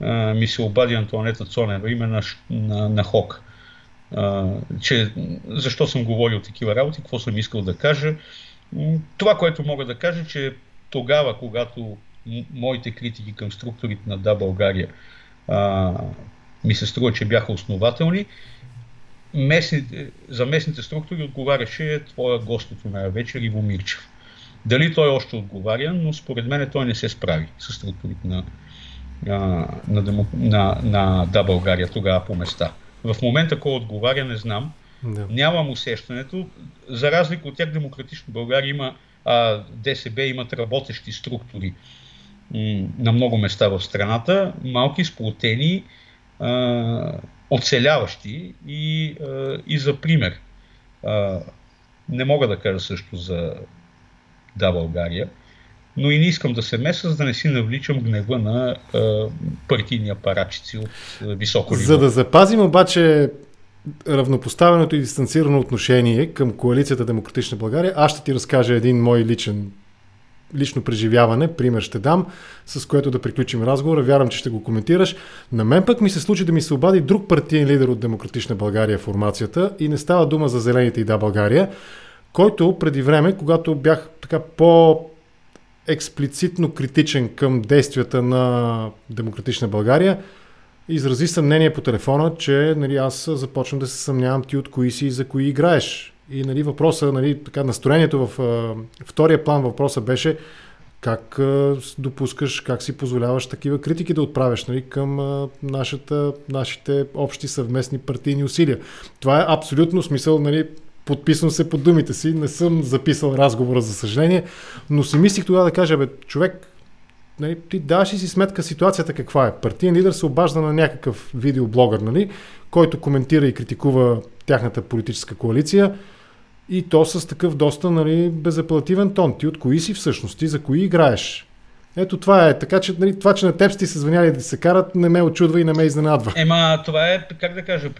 а, ми се обади Антуанета Цонева, име на, на, на ХОК. А, че, защо съм говорил такива работи, какво съм искал да кажа. Това, което мога да кажа, че тогава, когато моите критики към структурите на Да България а, ми се струва, че бяха основателни, местните, за местните структури отговаряше твоя гост от тази вечер Иво Мирчев. Дали той още отговаря, но според мен той не се справи с структурите на, на, на, на, на Да България тогава по места. В момента кой отговаря, не знам. Да. Нямам усещането. За разлика от тях, Демократично България има, а, ДСБ имат работещи структури м- на много места в страната, малки, сплотени, а, оцеляващи и, и за пример. Не мога да кажа също за Да България, но и не искам да се меса, за да не си навличам гнева на партийни апаратчици от високо ниво. За да запазим обаче равнопоставеното и дистанцирано отношение към коалицията Демократична България, аз ще ти разкажа един мой личен лично преживяване, пример ще дам, с което да приключим разговора. Вярвам, че ще го коментираш. На мен пък ми се случи да ми се обади друг партиен лидер от Демократична България формацията и не става дума за Зелените и Да България, който преди време, когато бях така по експлицитно критичен към действията на Демократична България, изрази съмнение по телефона, че нали, аз започвам да се съмнявам ти от кои си и за кои играеш. И нали, въпроса, нали, така, настроението в а, втория план въпроса беше как а, допускаш, как си позволяваш такива критики да отправяш нали, към а, нашата, нашите общи съвместни партийни усилия. Това е абсолютно смисъл, нали, подписвам се под думите си, не съм записал разговора, за съжаление, но си мислих тогава да кажа, бе, човек, нали, ти даваш ли си сметка ситуацията каква е? Партиен лидер се обажда на някакъв видеоблогър, нали, който коментира и критикува тяхната политическа коалиция и то с такъв доста нали, безаплативен тон. Ти от кои си всъщност? Ти за кои играеш? Ето това е. Така че нали, това, че на теб сте се звъняли да се карат, не ме очудва и не ме изненадва. Ема, това е, как да кажа,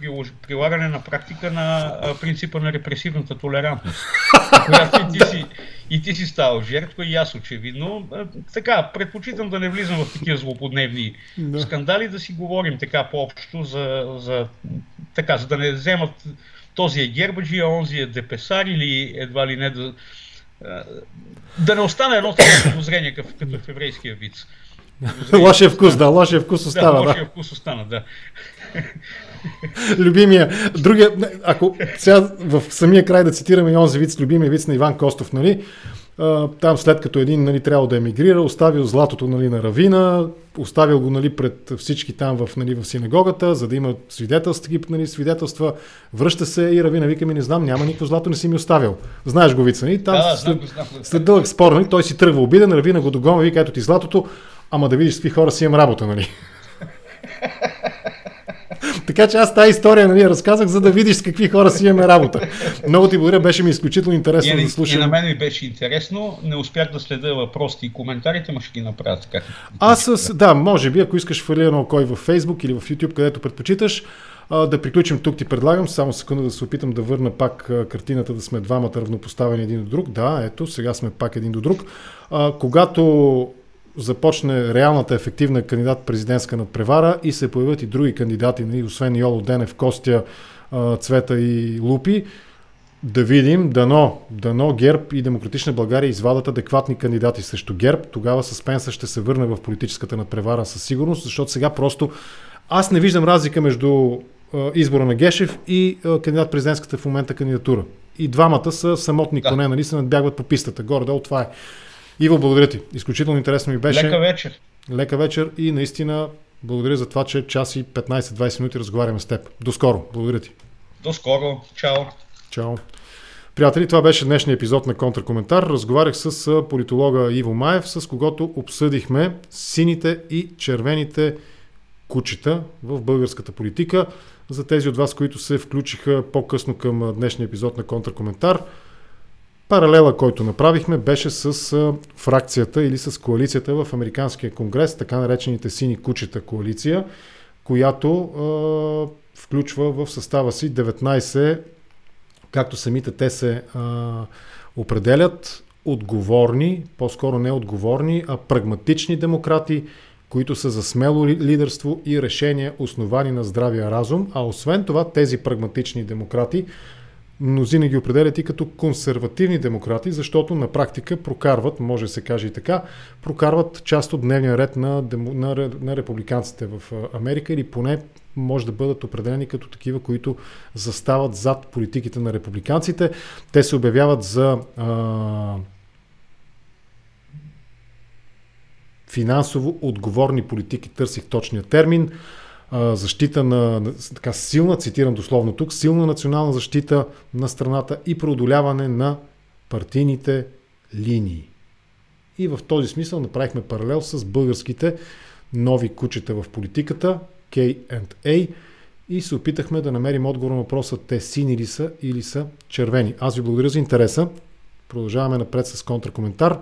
прилагане на практика на принципа на репресивната толерантност. която и ти си, и ти си ставал жертва и аз очевидно. Така, предпочитам да не влизам в такива злоподневни да. скандали, да си говорим така по-общо за, за, така, за да не вземат този е гербаджи, а онзи е депесар или едва ли не да, да не остане едно подозрение като, в еврейския вид. Лошия вкус, да, лошия вкус остава. Да, лошия вкус остана, да. Любимия. Другия, ако сега в самия край да цитираме и онзи вид, любимия вид на Иван Костов, нали? Там след като един нали, трябва да емигрира, оставил златото нали, на равина, оставил го нали, пред всички там в, нали, в синагогата, за да има свидетелства, нали, свидетелства, връща се и равина вика ми, не знам, няма никакво злато, не си ми оставил. Знаеш го вица, нали? Там да, след, знам, знам, след дълъг спор, нали, той си тръгва обиден, равина го догонва, вика, ето ти златото, ама да видиш с какви хора си имам работа, нали? Така че аз тази история нали, разказах, за да видиш с какви хора си имаме работа. Много ти благодаря, беше ми изключително интересно и, да слушам. И на мен ми беше интересно. Не успях да следя въпросите и коментарите, но ще ги направя така. Аз с, да, може би, ако искаш фали едно кой в Facebook или в YouTube, където предпочиташ, да приключим тук ти предлагам, само секунда да се опитам да върна пак картината, да сме двамата равнопоставени един до друг. Да, ето, сега сме пак един до друг. А, когато започне реалната ефективна кандидат президентска надпревара и се появят и други кандидати, нали, освен Йоло Денев, Костя, Цвета и Лупи, да видим, дано, дано ГЕРБ и Демократична България извадат адекватни кандидати срещу ГЕРБ. Тогава съспенса ще се върне в политическата надпревара със сигурност, защото сега просто аз не виждам разлика между избора на Гешев и кандидат президентската в момента кандидатура. И двамата са самотни да. коне, нали, се надбягват по пистата. Горе-долу това е. Иво, благодаря ти. Изключително интересно ми беше. Лека вечер. Лека вечер и наистина благодаря за това, че час и 15-20 минути разговаряме с теб. До скоро. Благодаря ти. До скоро. Чао. Чао. Приятели, това беше днешния епизод на Контракоментар. Разговарях с политолога Иво Маев, с когото обсъдихме сините и червените кучета в българската политика. За тези от вас, които се включиха по-късно към днешния епизод на Контракоментар, Паралела, който направихме, беше с фракцията или с коалицията в Американския конгрес, така наречените сини кучета коалиция, която е, включва в състава си 19, както самите те се е, определят, отговорни, по-скоро не отговорни, а прагматични демократи, които са за смело лидерство и решения, основани на здравия разум, а освен това тези прагматични демократи мнозина ги определят и като консервативни демократи, защото на практика прокарват, може да се каже и така, прокарват част от дневния ред на, на, на републиканците в Америка или поне може да бъдат определени като такива, които застават зад политиките на републиканците. Те се обявяват за а, финансово отговорни политики, търсих точния термин защита на, така силна, цитирам дословно тук, силна национална защита на страната и преодоляване на партийните линии. И в този смисъл направихме паралел с българските нови кучета в политиката, K&A, и се опитахме да намерим отговор на въпроса те сини ли са или са червени. Аз ви благодаря за интереса. Продължаваме напред с контракоментар.